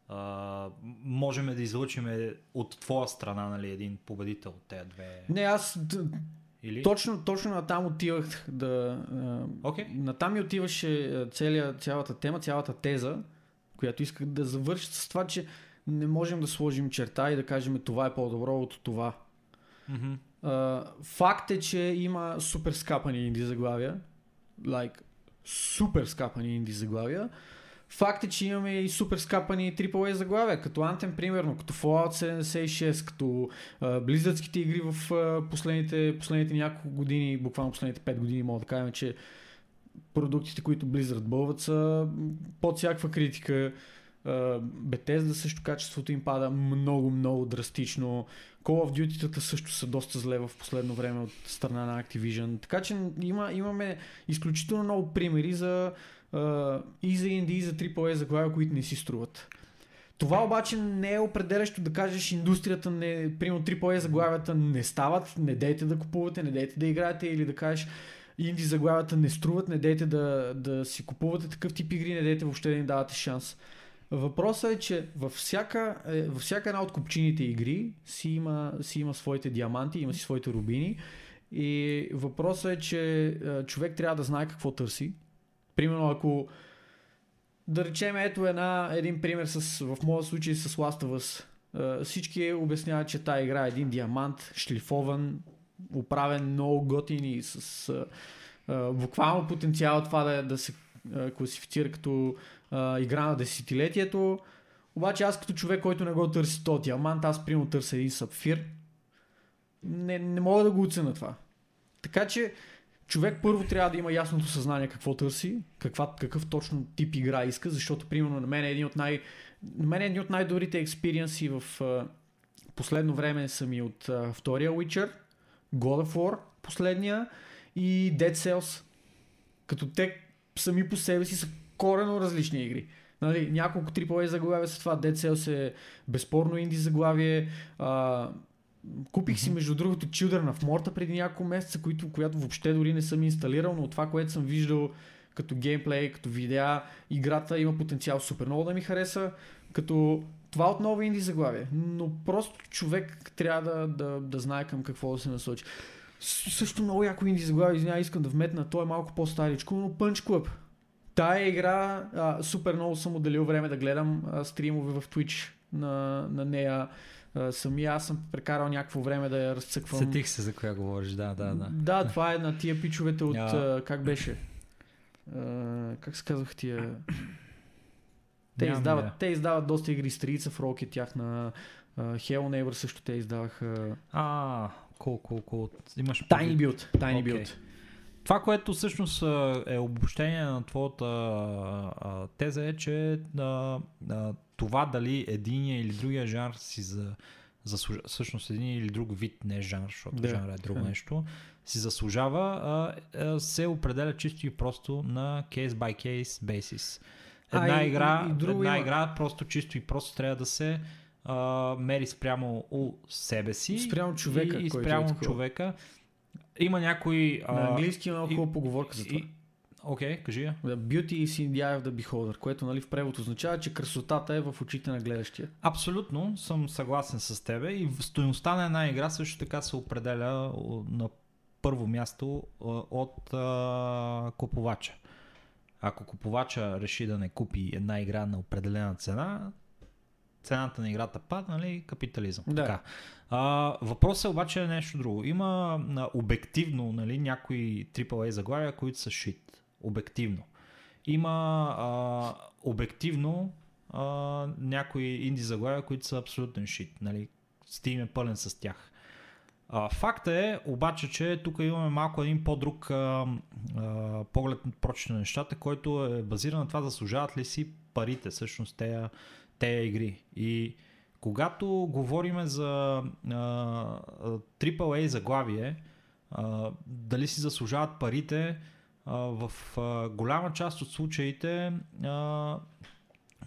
а, можем да излучим от твоя страна нали, един победител от тези две. Не, аз Или? точно, точно на там отивах да... А, Окей. На там ми отиваше целия, цялата тема, цялата теза, която исках да завърша с това, че не можем да сложим черта и да кажем това е по-добро от това. Uh, факт е, че има супер скапани инди заглавия. Like, супер скапани инди заглавия. Факт е, че имаме и супер скапани AAA заглавия, като Anthem, примерно, като Fallout 76, като uh, Blizzardските игри в последните, последните няколко години, буквално последните 5 години, мога да кажем, че продуктите, които Blizzard бълват са под всякаква критика. Bethesda също качеството им пада много, много драстично. Call of Duty-тата също са доста зле в последно време от страна на Activision. Така че има, имаме изключително много примери за и за indie, и за AAA заглавия, които не си струват. Това обаче не е определящо да кажеш индустрията, не, примерно AAA заглавията не стават, не дейте да купувате, не дейте да играете или да кажеш инди заглавията не струват, не дейте да, да си купувате такъв тип игри, не дейте въобще да ни давате шанс. Въпросът е, че във всяка, е, във всяка една от купчините игри си има, си има своите диаманти, има си своите рубини. И въпросът е, че е, човек трябва да знае какво търси. Примерно, ако да речем, ето една, един пример с, в моя случай с Last of Us. Всички обясняват, че тази игра е един диамант, шлифован, оправен много готин и с а, буквално потенциал това да, да се класифицира като игра на десетилетието. Обаче аз като човек, който не го търси този диамант, аз примерно търся един сапфир. Не, не мога да го оценя това. Така че човек първо трябва да има ясното съзнание какво търси, каква, какъв точно тип игра иска, защото примерно на мен е един от най- на мен е един от най-добрите експириенси в а, последно време са ми от а, втория Witcher, God of War, последния и Dead Cells. Като те сами по себе си са корено различни игри. Нали, няколко AAA заглавия са това. Dead Cells е безспорно инди заглавие. А, купих си между другото Children of Morta преди няколко месеца, които, която въобще дори не съм инсталирал, но от това, което съм виждал като геймплей, като видеа, играта има потенциал супер много да ми хареса. Като това отново е инди заглавие, но просто човек трябва да, да, да знае към какво да се насочи. Също много яко инди заглавие, извиня, искам да вметна, той е малко по-старичко, но Punch Club. Тая игра, а, супер много съм отделил време да гледам а, стримове в Twitch на, на нея. Сами аз съм прекарал някакво време да я разцъквам. Сетих се за коя говориш, да, да, да. Да, това е на тия пичовете от... А... как беше? Как се казвах тия... Те издават, те издават доста игри. Стрица в Rocket, тях на uh, Hell Neighbor също те издаваха. А, кул, кул. Имаш Tiny Build. Tiny Окей. Build. Това, което всъщност а, е обобщение на твоята а, а, теза е, че а, а, това дали единия или другия жанр си за, заслужа, всъщност един или друг вид, не жанр, защото Да. жанр е друго Да. нещо, си заслужава, а, а, се определя чисто и просто на case by case basis. А, Една и- игра, и- и друго една има. игра просто чисто и просто трябва да се а, мери спрямо у себе си Спрямо човека, и, и е спрямо такова. човека. Има някои... а, На английски има много хубава поговорка за това. Окей, кажи я. The Beauty is in the eye of the beholder, което нали, в превод означава, че красотата е в очите на гледащия. Абсолютно съм съгласен с тебе и стоеността на една игра също така се определя на първо място от а, купувача. Ако купувача реши да не купи една игра на определена цена, цената на играта пада, нали, капитализъм. Да. Така. А, въпросът е обаче е нещо друго. Има а, обективно нали, някои AAA заглавия, които са шит. Обективно. Има а, обективно а, някои инди заглавия, които са абсолютен шит. Нали? Steam е пълен с тях. А, факта е обаче, че тук имаме малко един по-друг а, а, поглед на прочите на нещата, който е базиран на това заслужават ли си парите, всъщност тея, тея игри. И когато говориме за а, AAA заглавие, а, дали си заслужават парите, а, в а, голяма част от случаите а,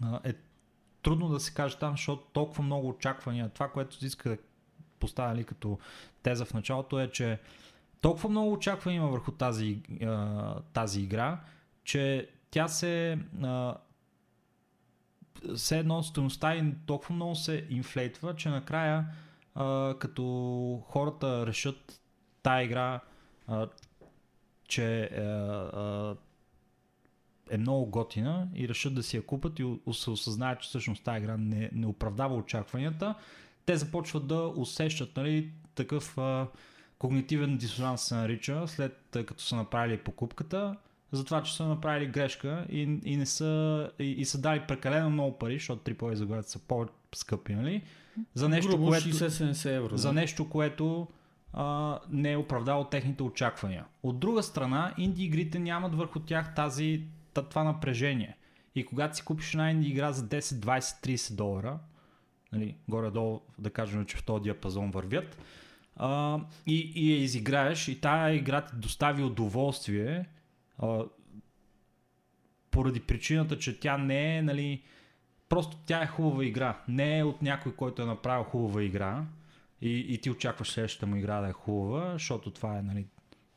а, е трудно да се каже там, защото толкова много очаквания. Това, което иска да поставя като теза в началото е, че толкова много очаквания има върху тази, а, тази игра, че тя се а, все едно стоеността и толкова много се инфлейтва, че накрая а, като хората решат тая игра, а, че а, а, е много готина и решат да си я купат и се осъзнаят, че всъщност тази игра не, не оправдава очакванията, те започват да усещат нали, такъв а, когнитивен дисонанс се нарича, след като са направили покупката, за това, че са направили грешка и, и, не са, и, и са дали прекалено много пари, защото AAA заглавията са по-скъпи, нали? За нещо, Грубо което... 60-70 евро. За нещо, което а, не е оправдало техните очаквания. От друга страна, инди игрите нямат върху тях тази, та- това напрежение. И когато си купиш една инди игра за 10, 20, 30 долара, нали, горе-долу да кажем, че в този диапазон вървят, а, и, и я изиграеш и тая игра ти достави удоволствие, поради причината, че тя не е, нали, просто тя е хубава игра. Не е от някой, който е направил хубава игра и, и ти очакваш следващата му игра да е хубава, защото това е, нали,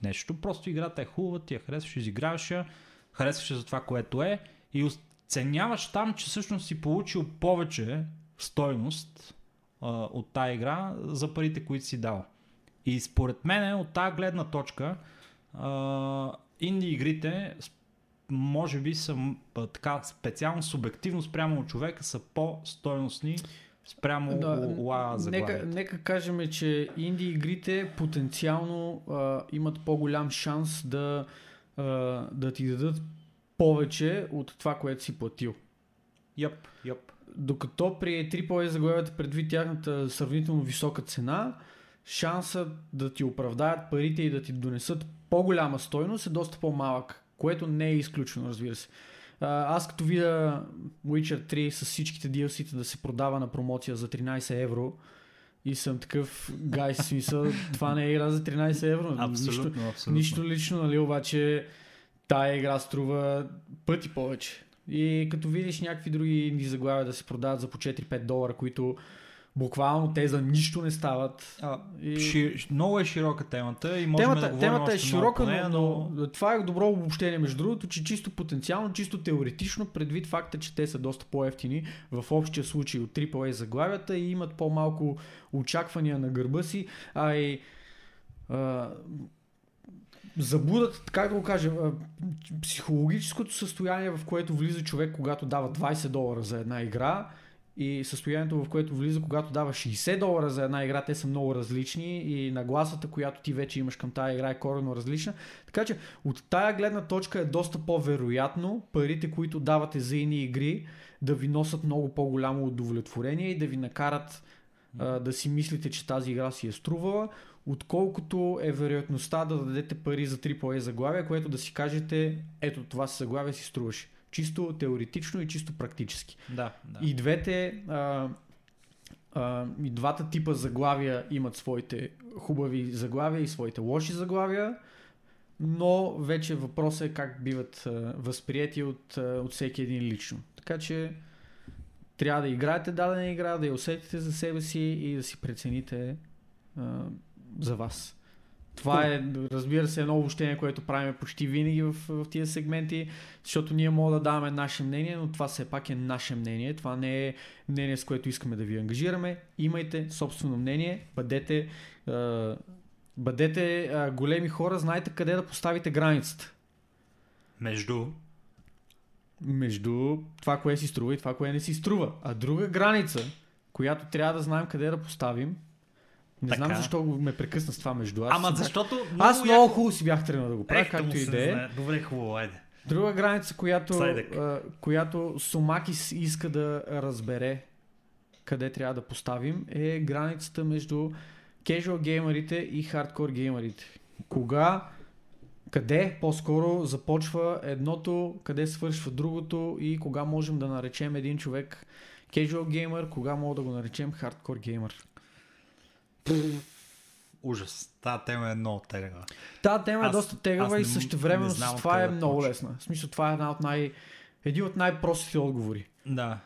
нещо. Просто играта е хубава, ти я харесваш, изиграваш я, харесваш я за това, което е и оценяваш там, че всъщност си получил повече стойност а, от тази игра за парите, които си дал. И според мен от тази гледна точка а, инди игрите може би са така специално субективно спрямо от човека са по-стойностни спрямо Да, ла нека, нека кажем, че инди игрите потенциално а, имат по-голям шанс да, а, да ти дадат повече от това, което си платил. Йоп, йоп. Докато при AAA заглавията предвид тяхната сравнително висока цена, шансът да ти оправдаят парите и да ти донесат по-голяма стойност е доста по-малък, което не е изключено, разбира се. Аз като видя Witcher 3 с всичките DLC-та да се продава на промоция за 13 евро и съм такъв гай смисъл, това не е игра за 13 евро. Нищо, Абсолютно, абсолютно. Нищо лично, нали, обаче тая игра струва пъти повече. И като видиш някакви други заглавия да се продават за по 4-5 долара, които буквално те за нищо не стават. А, И... Ши, много е широка темата и можем Темата, да темата е широка, нея, но, но това е добро обобщение между другото, че чисто потенциално, чисто теоретично, предвид факта, че те са доста по-ефтини в общия случай от AAA заглавията и имат по-малко очаквания на гърба си, а и а, забудат, как да го кажа, психологическото състояние, в което влиза човек, когато дава 20 долара за една игра и състоянието, в което влиза, когато дава 60 долара за една игра, те са много различни и нагласата, която ти вече имаш към тази игра е коренно различна. Така че от тая гледна точка е доста по-вероятно парите, които давате за ини игри, да ви носят много по-голямо удовлетворение и да ви накарат а, да си мислите, че тази игра си е струвала, отколкото е вероятността да дадете пари за AAA заглавия, което да си кажете, ето това заглавие си струваше. Чисто теоретично и чисто практически. Да, да. И двете, а, а, и двата типа заглавия имат своите хубави заглавия и своите лоши заглавия, но вече въпросът е как биват а, възприяти от, а, от всеки един лично. Така че трябва да играете дадена игра, да я усетите за себе си и да си прецените а, за вас. Това е, разбира се, едно обобщение, което правим почти винаги в, в тия сегменти, защото ние можем да даваме наше мнение, но това все пак е наше мнение. Това не е мнение, с което искаме да ви ангажираме. Имайте собствено мнение, бъдете, а, бъдете а, големи хора, знаете къде да поставите границата. Между Между това, кое си струва и това, кое не си струва. А друга граница, която трябва да знаем къде да поставим, не Така. знам защо ме прекъсна с това между. Аз Ама бях- защото Аз много хубаво си бях тръгнал да го правя, Ех, както и да е. Добре, хубаво, айде. Друга граница, която, а, която Сомакис иска да разбере къде трябва да поставим, е границата между casual геймерите и хардкор геймерите. Кога, къде по-скоро започва едното, къде свършва другото и кога можем да наречем един човек casual геймер, кога мога да го наречем хардкор геймер. Ужас. Та тема е много тега. Та тема е Аз- доста тегава и същевременно с това е да много почна. лесна. В смисъл това е една от най... един от най-простите отговори. Да.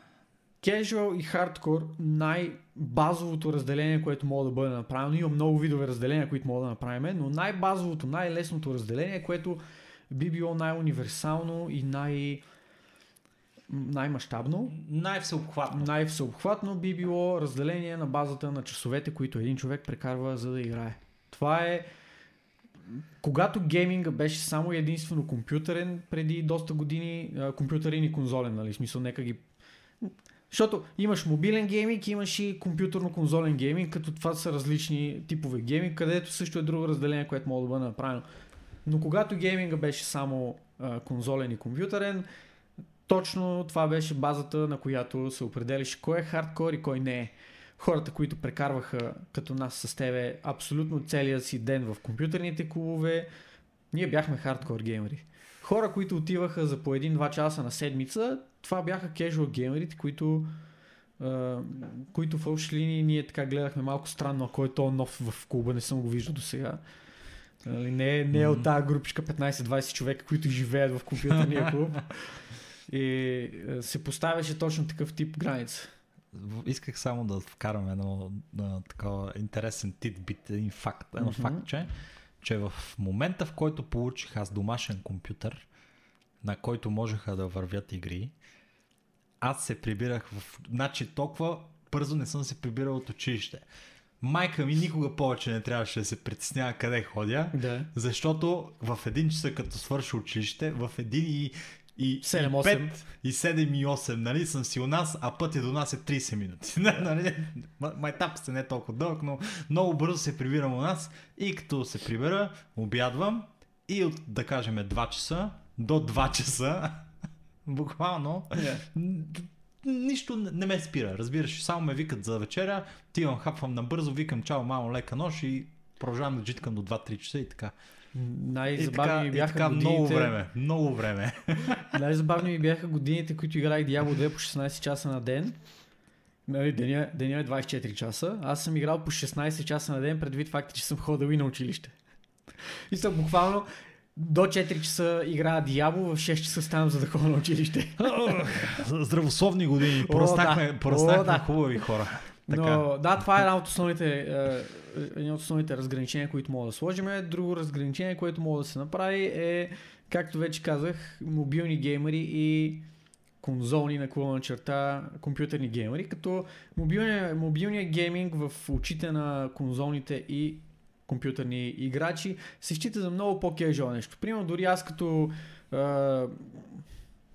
Casual и хардкор най-базовото разделение, което мога да бъде направено. Има много видове разделения, които мога да направим, но най-базовото, най-лесното разделение, което би било най-универсално и най- най-мащабно, Най-всеобхватно. най-всеобхватно би било разделение на базата на часовете, които един човек прекарва за да играе. Това е когато гейминга беше само единствено компютърен преди доста години, компютърен и конзолен, нали, смисъл нека ги... Защото имаш мобилен гейминг, имаш и компютърно-конзолен гейминг, като това са различни типове гейминг, където също е друго разделение, което може да бъде направено. Но когато гейминга беше само а, конзолен и компютърен, точно това беше базата, на която се определяше кой е хардкор и кой не е. Хората, които прекарваха като нас с тебе абсолютно целия си ден в компютърните клубове, ние бяхме хардкор геймери. Хора, които отиваха за по един-два часа на седмица, това бяха casual геймерите, които Uh, които в общи линии ние така гледахме малко странно, ако е то нов в клуба, не съм го виждал до сега. Нали, не, е- не е от тази групичка 15-20 човека, които живеят в компютърния клуб. И е, се поставяше точно такъв тип граница. Исках само да вкарам едно а, такова интересен титбит, един факт, едно Мгм. фактче, че в момента, в който получих аз домашен компютър, на който можеха да вървят игри, аз се прибирах в... Значи толкова бързо не съм се прибирал от училище. Майка ми никога повече не трябваше да се притеснява къде ходя, Да. защото в един часа като свърши училище, в един и, и, Седем, и осем. и 7 и 8, нали, съм си у нас, а пътя до нас е 30 минути. нали, ма- майтап се не е толкова дълъг, но много бързо се прибирам у нас и като се прибера, обядвам и от, да кажем, 2 часа до 2 часа, буквално, Yeah. нищо не- ме спира, разбираш, само ме викат за вечеря, отивам, хапвам набързо, викам чао, мамо, лека нощ и продължавам да джиткам до 2-3 часа и така. И Най-забавни ми и бяха така годините... много време, много време. Най-забавни ми бяха годините, които играех Diablo 2 по 16 часа на ден. Нали, деня, деня е 24 часа. Аз съм играл по 16 часа на ден, предвид факта, че съм ходил и на училище. И съм буквално до 4 часа играя Diablo, в 6 часа ставам за да ходя на училище. Здравословни години. Поръснахме, да. поръснахме да. хубави хора. Така. Но да, това е една от основните, е, едно от основните разграничения, които мога да сложим. Друго разграничение, което мога да се направи е, както вече казах, мобилни геймери и конзолни на колона черта компютърни геймери, като мобилният, мобилният гейминг в очите на конзолните и компютърни играчи се счита за много по-кежуал нещо. Примерно дори аз като а,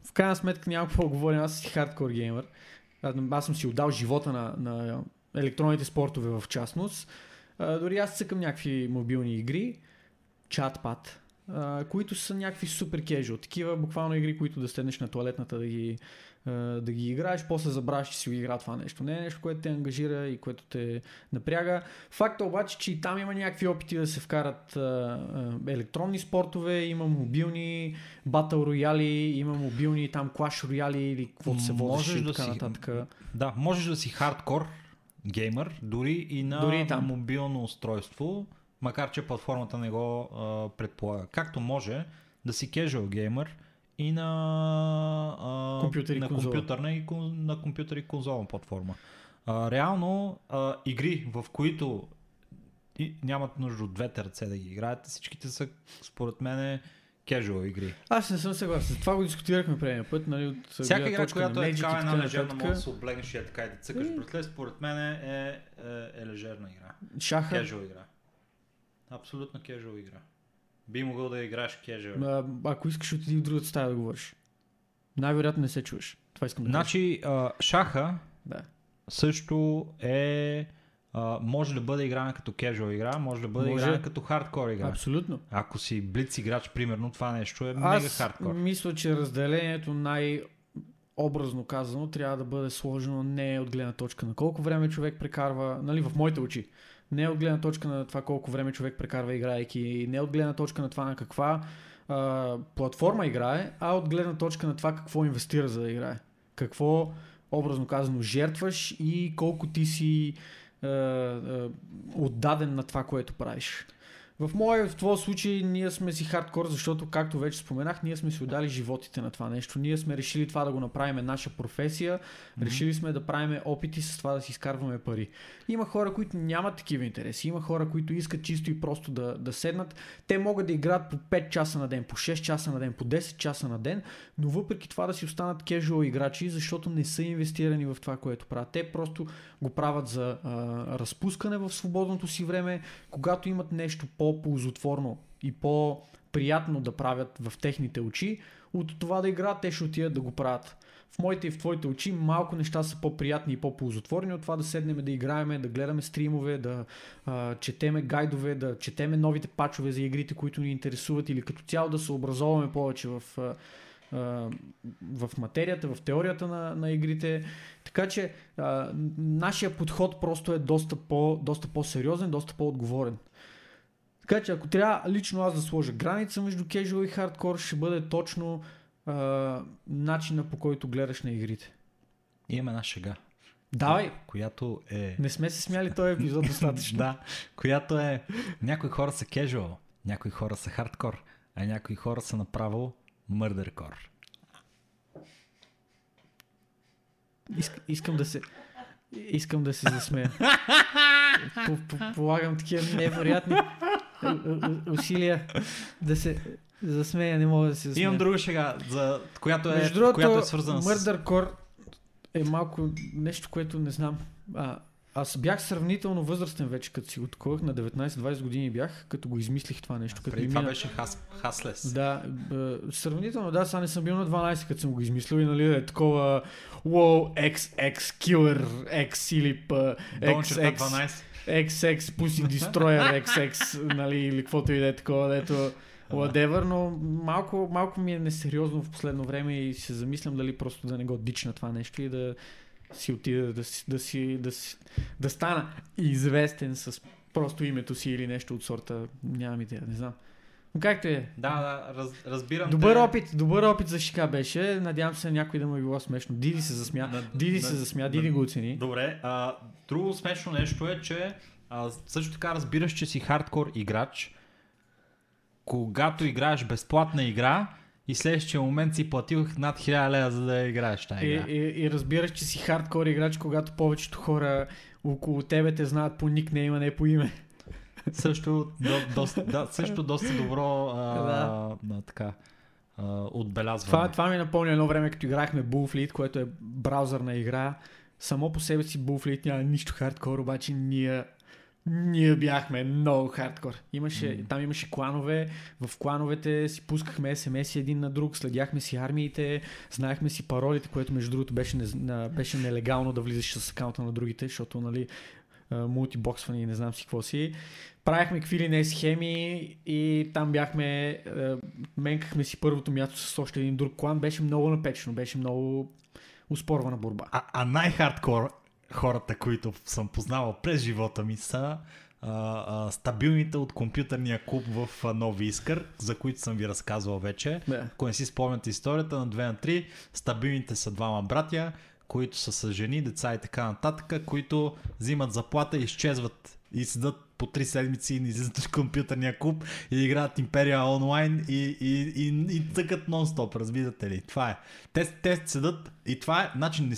в крайна сметка няма какво говоря, аз си хардкор геймер. А, Аз съм си отдал живота на, на електронните спортове в частност. А, дори аз цъкам някакви мобилни игри, чатпад, които са някакви супер кежуал. Такива буквално игри, които да седнеш на туалетната да ги, да ги играеш, после забравяш, че си го игра това нещо. Не е нещо, което те ангажира и което те напряга. Факта обаче, че и там има някакви опити да се вкарат електронни спортове, има мобилни батъл рояли, има мобилни там Clash рояли или каквото се водеше и да така си- нататък. Да, можеш да си хардкор геймър, дори и на Дори и там. мобилно устройство, макар че платформата не го а, предполага. Както може да си casual геймър и на, а, Компютър и на конзола. компютърна и, кон- на компютър и конзолна платформа. А, реално а, игри, в които и нямат нужда от двете ръце да ги играят, всичките са според мен casual игри. Аз не съм съгласен. Това го дискутирахме предния път, нали, от Всяка игра, която е такава една така лежерна, може да се облегнеш и е така и да цъкаш Е. братле, според мен е, е, е, лежерна игра. Шаха, Casual игра. Абсолютно casual игра. Би могъл да играеш casual. а, ако искаш отиди в другата стая да говориш. Най-вероятно не се чуеш. Това искам да кажа. Значи, а, шаха Да. също е... А, може да бъде играна като casual игра, може да бъде Може. играна като хардкор игра. Абсолютно. Ако си блиц играч, примерно, това нещо е мега Аз хардкор. мисля, че разделението най- образно казано, трябва да бъде сложено не от гледна точка на колко време човек прекарва, нали, в моите очи. Не от гледна точка на това колко време човек прекарва играйки, не от гледна точка на това на каква а, платформа играе, а от гледна точка на това какво инвестира за да играе. Какво, образно казано, жертваш и колко ти си а, а, отдаден на това, което правиш. В моя, в твоя случай, ние сме си хардкор, защото, както вече споменах, ние сме си отдали животите на това нещо. Ние сме решили това да го направим наша професия. Мгм. Решили сме да правим опити с това да си изкарваме пари. Има хора, които нямат такива интереси. Има хора, които искат чисто и просто да, да седнат. Те могат да играят по 5 часа на ден, по 6 часа на ден, по 10 часа на ден, но въпреки това да си останат кежуал играчи, защото не са инвестирани в това, което правят. Те просто го правят за а, разпускане в свободното си време, когато имат нещо по-ползотворно и по-приятно да правят в техните очи, от това да играят, те ще отидат да го правят. В моите и в твоите очи малко неща са по-приятни и по-ползотворни от това да седнем да играеме, да гледаме стримове, да а, четеме гайдове, да четеме новите пачове за игрите, които ни интересуват или като цяло да се образоваме повече в, а, а, в материята, в теорията на, на игрите. Така че а, нашия подход просто е доста, по, доста по-сериозен, доста по-отговорен. Така че ако трябва лично аз да сложа граница между casual и хардкор, ще бъде точно а, начина по който гледаш на игрите. Имаме една шега. Давай! Която е... Не сме се смяли този епизод достатъчно. да, която е... Някои хора са casual, някои хора са хардкор, а някои хора са направо мърдъркор. Иск, искам да се... Искам да се засмея. По- по- Полагам такива невероятни усилия да се засмея, не мога да се засмея. Имам друга шега, за, която, е, Между другото, която е свързана с... Murder Core е малко нещо, което не знам. А, аз бях сравнително възрастен вече, като си го таковах, на 19-20 години бях, като го измислих това нещо. Като Преди ми това мина- беше хас, хаслес. Да, б, сравнително, да, сега не съм бил на 12, като съм го измислил и нали е такова wow, XX Killer X или черта XX, 12. XX Pussy Destroyer XX, нали, или каквото и да е такова, дето whatever, но малко, малко ми е несериозно в последно време и се замислям дали просто да не го дична това нещо и да си отида да си, да си, да си, да стана известен с просто името си или нещо от сорта, нямам идея, не знам. Както е, Да, да, раз, разбирам Добър те. опит, добър опит за шика беше. Надявам се някой да му е било смешно. Диди се засмя. На- Диди на- се засмя, на- Диди го оцени. Добре, а, друго смешно нещо е, че а, също така разбираш, че си хардкор играч, когато играеш безплатна игра и следващия момент си платил над 1000 лева, за да я играеш тази И, игра. и, и разбираш, че си хардкор играч, когато повечето хора около тебе те знаят по никнейм, а не по име. Също, до, доста, да, също доста добро а, Да. на, така, а, отбелязване. Това, това ми напомня едно време, като играхме Bullfleet, което е браузърна игра. Само по себе си Bullfleet няма нищо хардкор, обаче ние ние бяхме много хардкор. Имаше, М. Там имаше кланове, в клановете си пускахме смс един на друг, следяхме си армиите, знаехме си паролите, което между другото беше, не, беше нелегално да влизаш с акаунта на другите, защото нали, а, мултибоксване и не знам си какво си. Правихме какви ли не схеми и там бяхме, менкахме си първото място с още един друг клан. Беше много напечено, беше много успорвана борба. А, а най-хардкор хората, които съм познавал през живота ми са а, а, стабилните от компютърния клуб в а, Нови Искър, за които съм ви разказвал вече. Да. Ако не си спомняте историята на 2 на 3, стабилните са двама братя, които са с жени, деца и така нататък, които взимат заплата и изчезват и седат по 3 седмици и не излизат от компютърния клуб и играят Империя онлайн и, и, и, и тъкат нон-стоп, разбирате ли? Това е. Те, те седат и това е начин.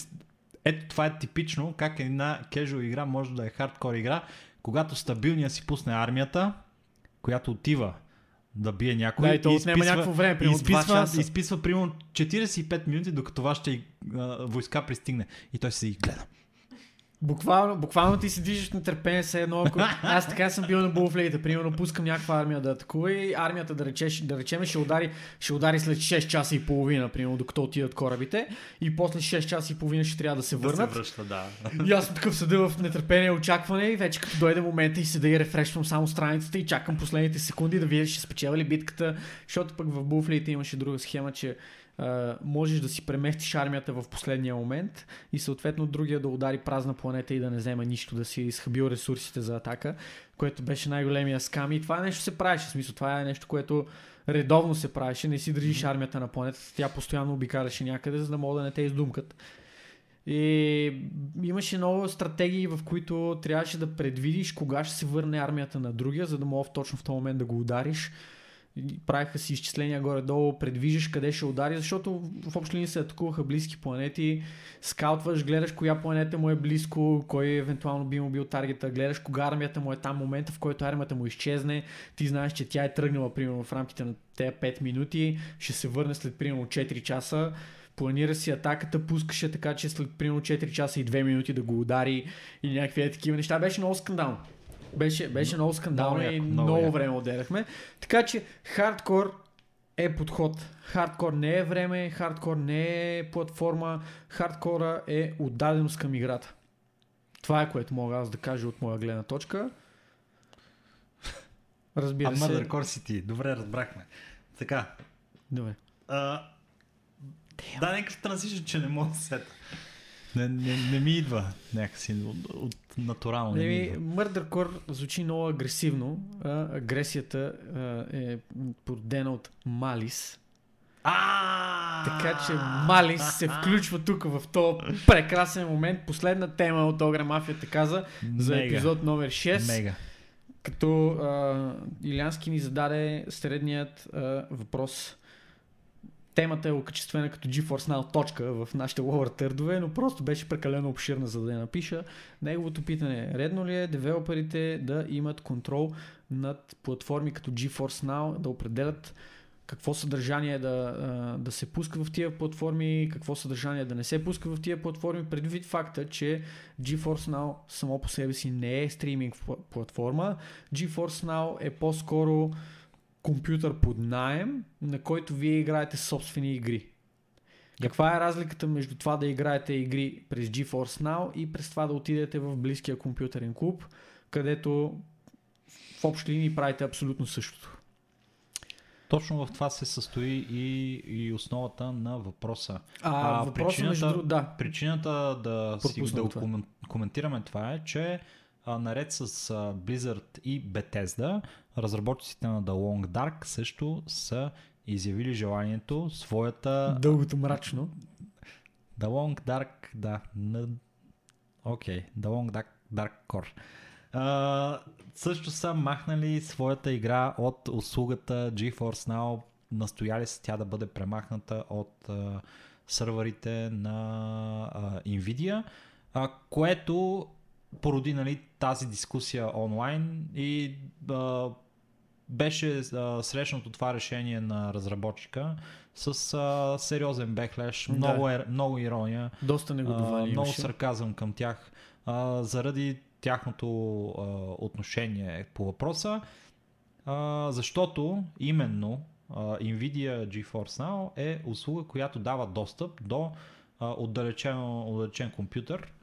Ето това е типично как една кежуал игра може да е хардкор игра, когато стабилния си пусне армията, която отива да бие някой Да, и то отнема някакво време, примерно изписва, часа. изписва примерно 45 минути, докато вашата а, войска пристигне. И той се и гледа. Буквално, буквално ти се движиш на търпение се едно. Ако... Аз така съм бил на Булфлейта. Примерно пускам някаква армия да атакува и армията да, речеш, да речем ще удари, ще удари след 6 часа и половина, примерно, докато отидат корабите. И после 6 часа и половина ще трябва да се върнат. връща, да. И аз съм такъв седа в нетърпение, очакване и вече като дойде момента и седа и рефрешвам само страницата и чакам последните секунди да видя ще спечеля ли битката, защото пък в Буфлите имаше друга схема, че а, можеш да си преместиш армията в последния момент и съответно другия да удари празна планета и да не взема нищо, да си изхабил ресурсите за атака, което беше най-големия скам и това нещо се правеше, в смисъл това е нещо, което редовно се правеше, не си държиш армията на планетата, тя постоянно обикаляше някъде, за да могат да не те издумкат. И имаше много стратегии, в които трябваше да предвидиш кога ще се върне армията на другия, за да мога точно в този момент да го удариш. Правиха си изчисления горе-долу, предвиждаш къде ще удари, защото в общи линии се атакуваха близки планети, скаутваш, гледаш коя планета му е близко, кой евентуално би му бил таргета, гледаш кога армията му е там, момента в който армията му изчезне, ти знаеш, че тя е тръгнала примерно в рамките на тези 5 минути, ще се върне след примерно 4 часа, планира си атаката, пускаше така, че след примерно 4 часа и 2 минути да го удари и някакви такива неща. Беше много скандално. Беше, беше много скандално Много и яко, много много време отделяхме. Така че хардкор е подход. Хардкор не е време, хардкор не е платформа, хардкора е отдаденост към играта. Това е което мога аз да кажа от моя гледна точка. Разбира А се. Murder Core City, добре разбрахме. Така, Добре. а, да, някакъв трансишън, че не мога да се сета. Не, не, не ми идва някакси от, от натурално. Не ми Core звучи много агресивно. А, агресията а, е породена от Малис. А, Така че Малис се включва тук в този прекрасен момент. Последна тема от Огра Мафията каза за епизод номер 6. Мега. Като а, Илянски ни зададе средният а, въпрос. Темата е окачествена като GeForce Now точка в нашите lower търдове, но просто беше прекалено обширна за да я напиша. Неговото питане е, редно ли е девелоперите да имат контрол над платформи като GeForce Now, да определят какво съдържание да, да се пуска в тия платформи, какво съдържание да не се пуска в тия платформи, предвид факта, че GeForce Now само по себе си не е стриминг пла- платформа. GeForce Now е по-скоро компютър под найем, на който вие играете собствени игри. Каква е разликата между това да играете игри през GeForce Now и през това да отидете в близкия компютърен клуб, където в общи линии правите абсолютно същото? Точно в това се състои и, и основата на въпроса. А, А, въпросът причината- между другото, да. Причината да, си, да това. комен- коментираме това е, че а, наред с а, Blizzard и Bethesda, разработчиците на The Long Dark също са изявили желанието своята Дългото мрачно. The Long Dark, да. Окей, okay. The Long Dark, Dark Core. А, също са махнали своята игра от услугата GeForce Now. Настояли са тя да бъде премахната от а, сървърите на а, Nvidia, а, което породи нали, тази дискусия онлайн и а, беше а, срещнато това решение на разработчика с а, сериозен беклеш, Да. много, е, много ирония, Доста а, негодование много имаше. сарказъм към тях а, заради тяхното а, отношение по въпроса, а, защото именно а, Nvidia GeForce Now е услуга, която дава достъп до а, отдалечен, отдалечен компютър,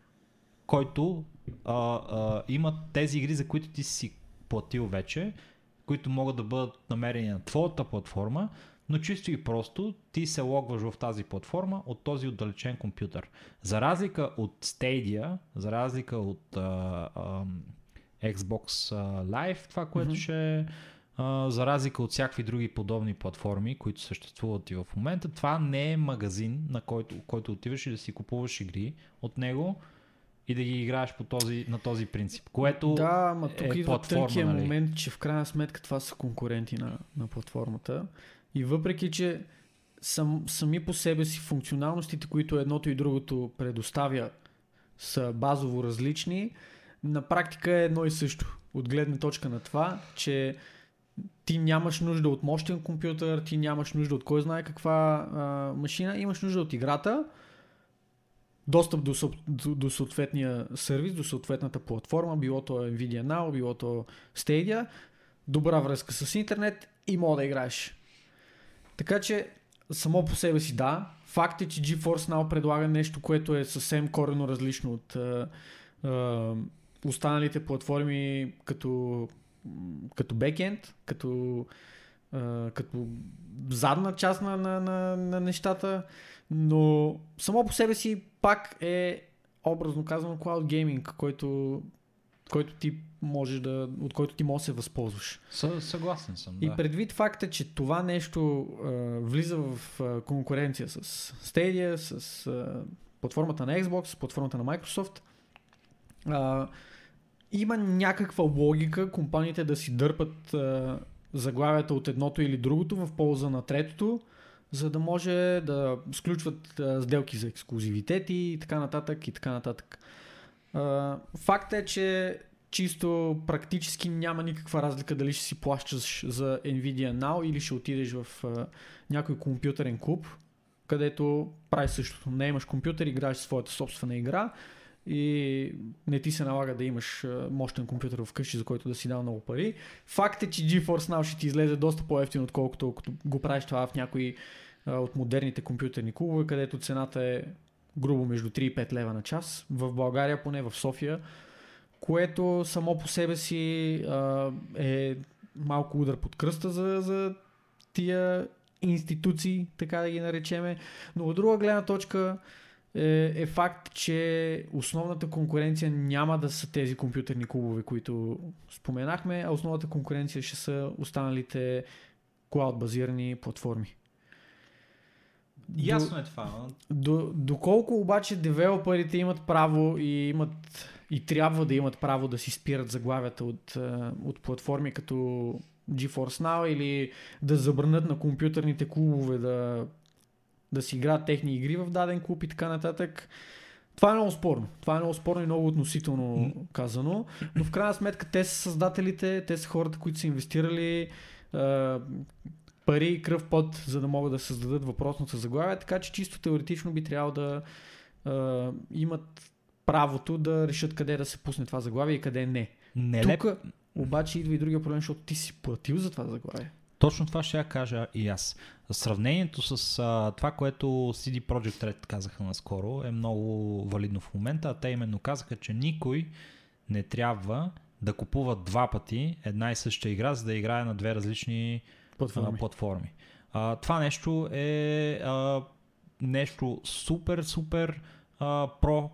който а, а, има тези игри, за които ти си платил вече, които могат да бъдат намерени на твоята платформа, но чисто и просто ти се логваш в тази платформа от този отдалечен компютър. За разлика от Stadia, за разлика от а, а, Xbox Live, това, което Мгм. ще е, а, за разлика от всякакви други подобни платформи, които съществуват и в момента, това не е магазин, на който, който отиваш и да си купуваш игри от него и да ги играеш по този, на този принцип, което Да, ма тук е идва платформа, тънкия нали? момент, че в крайна сметка това са конкуренти на, на платформата. И въпреки, че сам, сами по себе си функционалностите, които едното и другото предоставя, са базово различни, на практика е едно и също. От гледна точка на това, че ти нямаш нужда от мощен компютър, ти нямаш нужда от кой знае каква а, машина, имаш нужда от играта, достъп до, до, до съответния сервис, до съответната платформа, било то Nvidia Now, било то Stadia, добра връзка с интернет и мога да играеш. Така че само по себе си да. Факт е, че GeForce Now предлага нещо, което е съвсем корено различно от а, а, останалите платформи като, като бекенд, като, а, като задна част на, на, на, на нещата, но само по себе си пак е образно казано Cloud Gaming, който, който ти можеш да, от който ти можеш да се възползваш. Съ, съгласен съм. И да. предвид факта, че това нещо а, влиза в а, конкуренция с Stadia, с а, платформата на Xbox, с платформата на Microsoft, а, има някаква логика компаниите да си дърпат а, заглавията от едното или другото в полза на третото, за да може да сключват сделки за ексклюзивитети и така нататък и така нататък. А, факт е, че чисто практически няма никаква разлика дали ще си плащаш за Nvidia Now или ще отидеш в някой компютърен клуб, където правиш същото. Не имаш компютър, играеш своята собствена игра и не ти се налага да имаш мощен компютър вкъщи, за който да си дал много пари. Факт е, че GeForce Now ще ти излезе доста по-ефтино, отколкото като го правиш това в някои от модерните компютърни клубове, където цената е грубо между 3 и 5 лева на час. В България, поне в София, което само по себе си е малко удар под кръста за, за тия институции, така да ги наречеме. Но от друга гледна точка е, е факт, че основната конкуренция няма да са тези компютърни клубове, които споменахме, а основната конкуренция ще са останалите клауд-базирани платформи. Ясно е това. До, доколко обаче девелоперите имат право и имат и трябва да имат право да си спират заглавията от, а, от платформи като GeForce Now или да забранят на компютърните клубове да да си играят техни игри в даден клуб и така нататък. Това е много спорно. Това е много спорно и много относително казано. Но в крайна сметка те са създателите, те са хората, които са инвестирали а, пари и кръв път, за да могат да създадат въпросното заглавие. Така че чисто теоретично би трябвало да а, имат правото да решат къде да се пусне това заглавие и къде не. Не леп, Тук обаче идва и другия проблем, защото ти си платил за това заглавие. Точно това ще я кажа и аз. Сравнението с а, това, което CD Projekt Red казаха наскоро е много валидно в момента, а те именно казаха, че никой не трябва да купува два пъти една и съща игра, за да играе на две различни Платформи. а, платформи. А, това нещо е а, нещо супер, супер а, про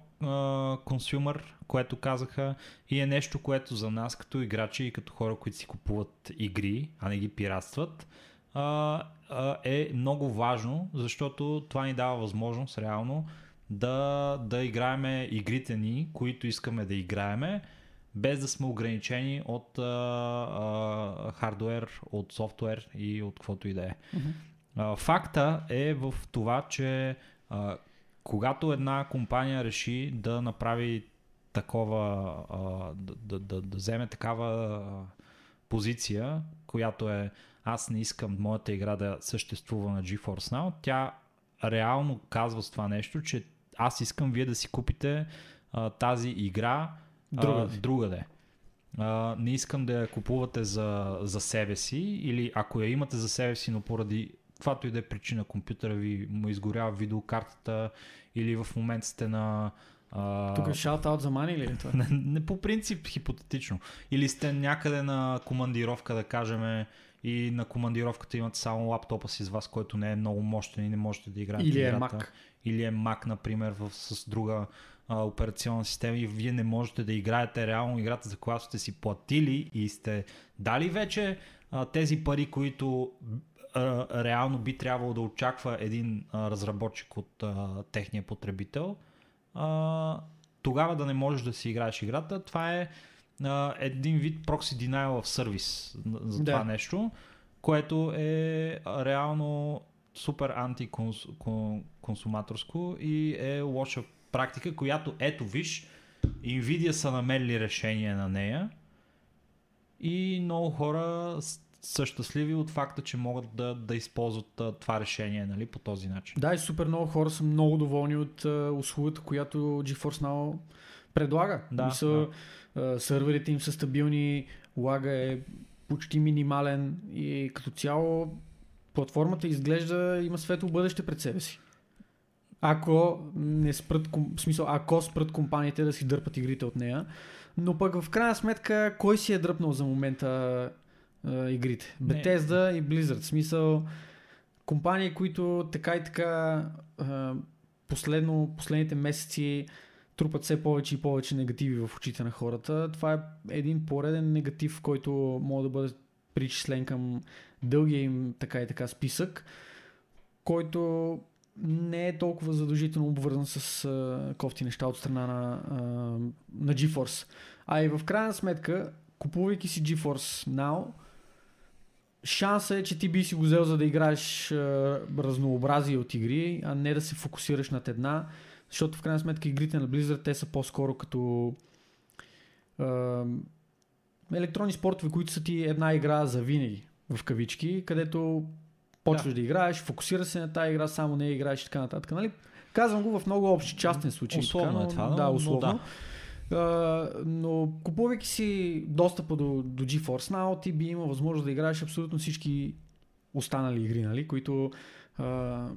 консюмер, което казаха и е нещо, което за нас като играчи и като хора, които си купуват игри, а не ги пиратстват, е много важно, защото това ни дава възможност реално да, да играеме игрите ни, които искаме да играеме, без да сме ограничени от а, а, хардвер, от софтуер и от каквото и да е. Факта е в това, че а, когато една компания реши да направи такова, а, да, да, да, да вземе такава а, позиция, която е аз не искам моята игра да съществува на GeForce Now, тя реално казва с това нещо, че аз искам вие да си купите а, тази игра Другаде. а, другаде. А, не искам да я купувате за, за себе си или ако я имате за себе си, но поради каквато и да е причина компютъра ви му изгорява видеокартата или в момента сте на а, Тук е шаут-аут за мани ли е това? не, не по принцип хипотетично. Или сте някъде на командировка, да кажем, и на командировката имате само лаптопа си с вас, който не е много мощен и не можете да играете Или е играта. Mac. Или е Mac, например, в, с друга а, операционна система и вие не можете да играете реално играта, за която сте си платили и сте дали вече а, тези пари, които реално би трябвало да очаква един а, разработчик от а, техния потребител, а, тогава да не можеш да си играеш играта. Това е а, един вид proxy denial of service за Да. това нещо, което е реално супер антиконсуматорско и е лоша практика, която ето виж, Nvidia са намерили решение на нея и много хора са щастливи от факта, че могат да, да използват а, това решение нали, по този начин. Да, и супер много хора са много доволни от а, услугата, която GeForce Now предлага. Да, Мисъл, а, сървърите им са стабилни, лага е почти минимален и като цяло платформата изглежда има светло бъдеще пред себе си. Ако не спрат, в смисъл, ако спрат компаниите да си дърпат игрите от нея, но пък в крайна сметка, кой си е дръпнал за момента а, игрите? Не. Bethesda и Blizzard. Смисъл, компании, които така и така а, последно, последните месеци трупат все повече и повече негативи в очите на хората. Това е един пореден негатив, който може да бъде причислен към дългия им така и така списък, който не е толкова задължително обвързан с а, кофти неща от страна на, а, на GeForce. А и в крайна сметка, купувайки си GeForce Now, шанса е, че ти би си го взел за да играеш а, разнообразие от игри, а не да се фокусираш над една, защото в крайна сметка игрите на Blizzard те са по-скоро като а, електронни спортове, които са ти една игра за винаги, в кавички, където почваш да, да играеш, фокусира се на тази игра, само не играеш и така нататък. Нали? Казвам го в много общи частен случай. Условно така, е това, но, да, но- но условно. Но купувайки си достъпа до, до GeForce Now, ти би имал възможност да играеш абсолютно всички останали игри, нали, които а,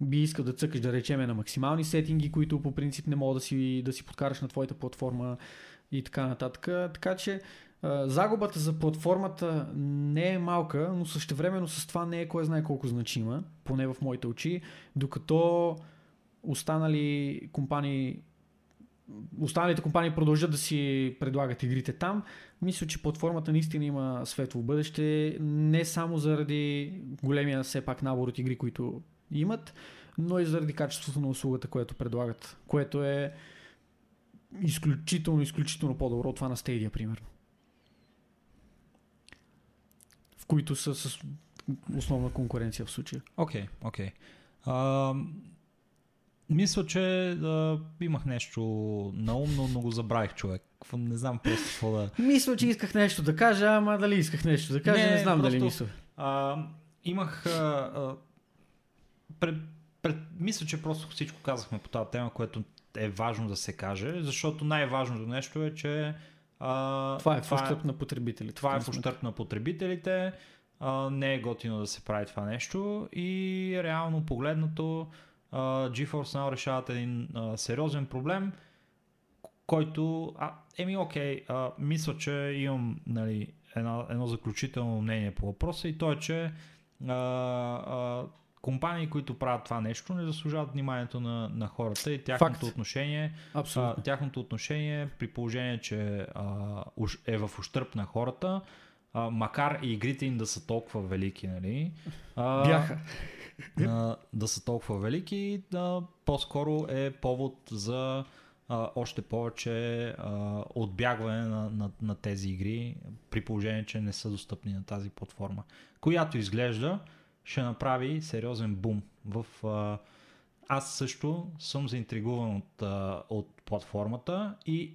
би искал да цъкаш, да речеме, на максимални сетинги, които по принцип не могат да си, да си подкараш на твоята платформа и така нататък. Така че а, загубата за платформата не е малка, но същевременно с това не е кой знае колко значима, поне в моите очи, докато останали компании останалите компании продължат да си предлагат игрите там. Мисля, че платформата наистина има светло бъдеще, не само заради големия все пак набор от игри, които имат, но и заради качеството на услугата, което предлагат, което е изключително, изключително по-добро от това на Stadia, примерно. В които са с основна конкуренция в случая. Окей, окей. А, мисля, че а, имах нещо на ум, но, но го забравих човек. Не знам просто какво да... Мисля, че исках нещо да кажа, ама дали исках нещо да кажа, не, Не, знам дали просто- мисля. А, имах. А, а, пред, пред, мисля, че просто всичко казахме по тази тема, което е важно да се каже, защото най-важното нещо е, че. А, Това е в ущърб на потребителите. това е в ущърп на потребителите. А, не е готино да се прави това нещо и реално погледнато а, GeForce Now решават един а, сериозен проблем, който, а, еми окей, а, мисля, че имам нали, едно, едно заключително мнение по въпроса и то е, че а, а, компании, които правят това нещо, не заслужават вниманието на, на хората и тяхното Факт. отношение а, Абсолютно. тяхното отношение при положение, че а, уж, е в ущърп на хората, а, макар и игрите им да са толкова велики, нали? А, Бяха. А, да са толкова велики, да, по-скоро е повод за а, още повече а, отбягване на, на, на тези игри, при положение, че не са достъпни на тази платформа, която изглежда ще направи сериозен бум в а, аз също съм заинтригуван от, а, от платформата и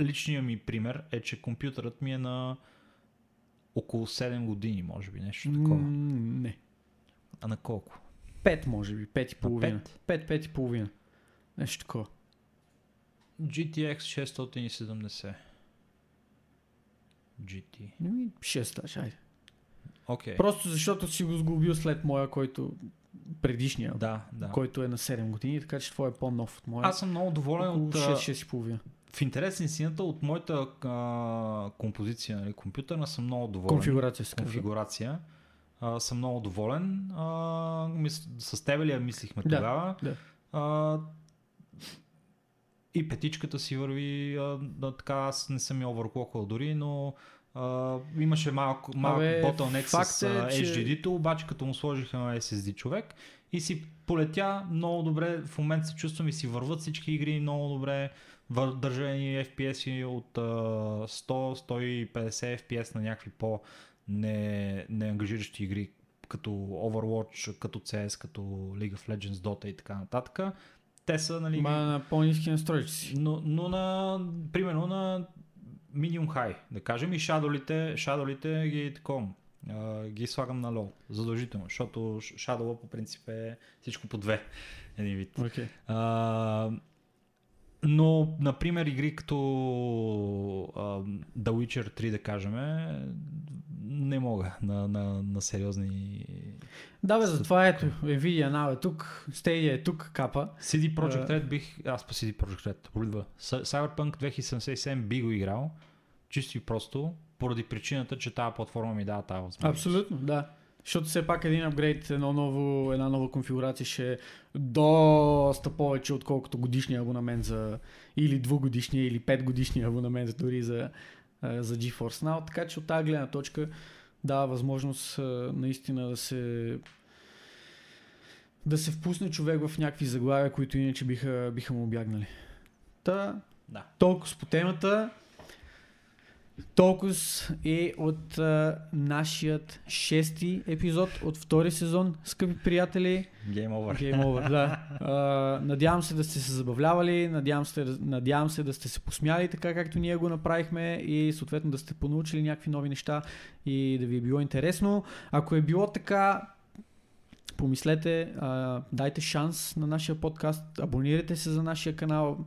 личният ми пример е, че компютърът ми е на около 7 години, може би, нещо такова. Не. А на колко? Пет, може би. Пет и половина. пет? Пет, пет и половина. Нещо такова. GTX 670. GT. Еми, Шест, даже, айде. Окей. Просто защото си го сгубил след моя, който предишния, Да, да. който е на 7 години, така че твой е по-нов от моя. Аз съм много доволен Около от... а, 6-6 и половина. В интерес на истината от моята а, композиция, нали, компютърна, съм много доволен. Конфигурация се казва. А, съм много доволен. А, мис... С тебе ли я мислихме Да, тогава? да. А, и петичката си върви, а, да, така аз не съм я оверклоквал дори, но а, имаше малко, малко Абе, bottleneck с е, че- HDD-то, обаче като му сложиха на SSD човек и си полетя много добре, в момента се чувствам и си върват всички игри много добре, вър- държа ни FPS от а, 100-150 FPS на някакви по не, неангажиращи игри, като Overwatch, като CS, като League of Legends, Dota и така нататък. Те са, нали, Ма на по-низки настройчици. но, но на, примерно на Medium High, да кажем, и шадолите, шадолите ги таком, ги слагам на low, задължително, защото шадола по принцип е всичко по две, един вид. Okay. А, но, например, игри като а, The Witcher 3, да кажем, не мога на, на, на сериозни... Да, бе, затова ето, Nvidia Now е тук, Stadia е тук, капа. CD Projekt А. Red бих... Аз по CD Projekt Red. Рудва. Cy- Cyberpunk 2077 би го играл. Чисто и просто, поради причината, че тази платформа ми дава тази възможност. Абсолютно, да. Защото все пак един апгрейд, едно ново, една нова конфигурация ще е доста повече, отколкото годишния абонамент за или двугодишния, или петгодишния абонамент дори за, за GeForce Now. Така че от тази гледна точка дава възможност наистина да се да се впусне човек в някакви заглавия, които иначе биха, биха му обягнали. Та, Да. толкова по темата. Толкова и от а, нашият шести епизод от втори сезон, скъпи приятели. Game over. Game over, да. А, надявам се да сте се забавлявали, надявам се, надявам се да сте се посмяли така както ние го направихме и съответно да сте понаучили някакви нови неща и да ви е било интересно. Ако е било така, помислете, а, дайте шанс на нашия подкаст, абонирайте се за нашия канал,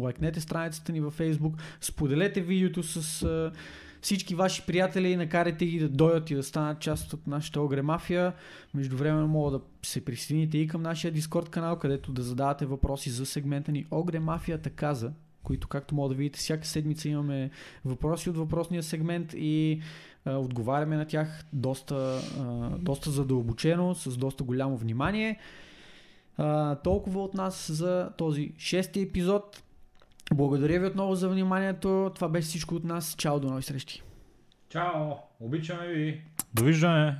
лайкнете страницата ни във Facebook, споделете видеото с а, всички ваши приятели и накарайте ги да дойдат и да станат част от нашата Огре Мафия. Междувременно мога да се присъедините и към нашия Дискорд канал, където да задавате въпроси за сегмента ни Огре Мафията каза, които както мога да видите всяка седмица имаме въпроси от въпросния сегмент и отговаряме на тях доста, доста задълбочено, с доста голямо внимание. А, толкова от нас за този шести епизод. Благодаря ви отново за вниманието. Това беше всичко от нас. Чао, до нови срещи. Чао! Обичаме ви! Довиждане!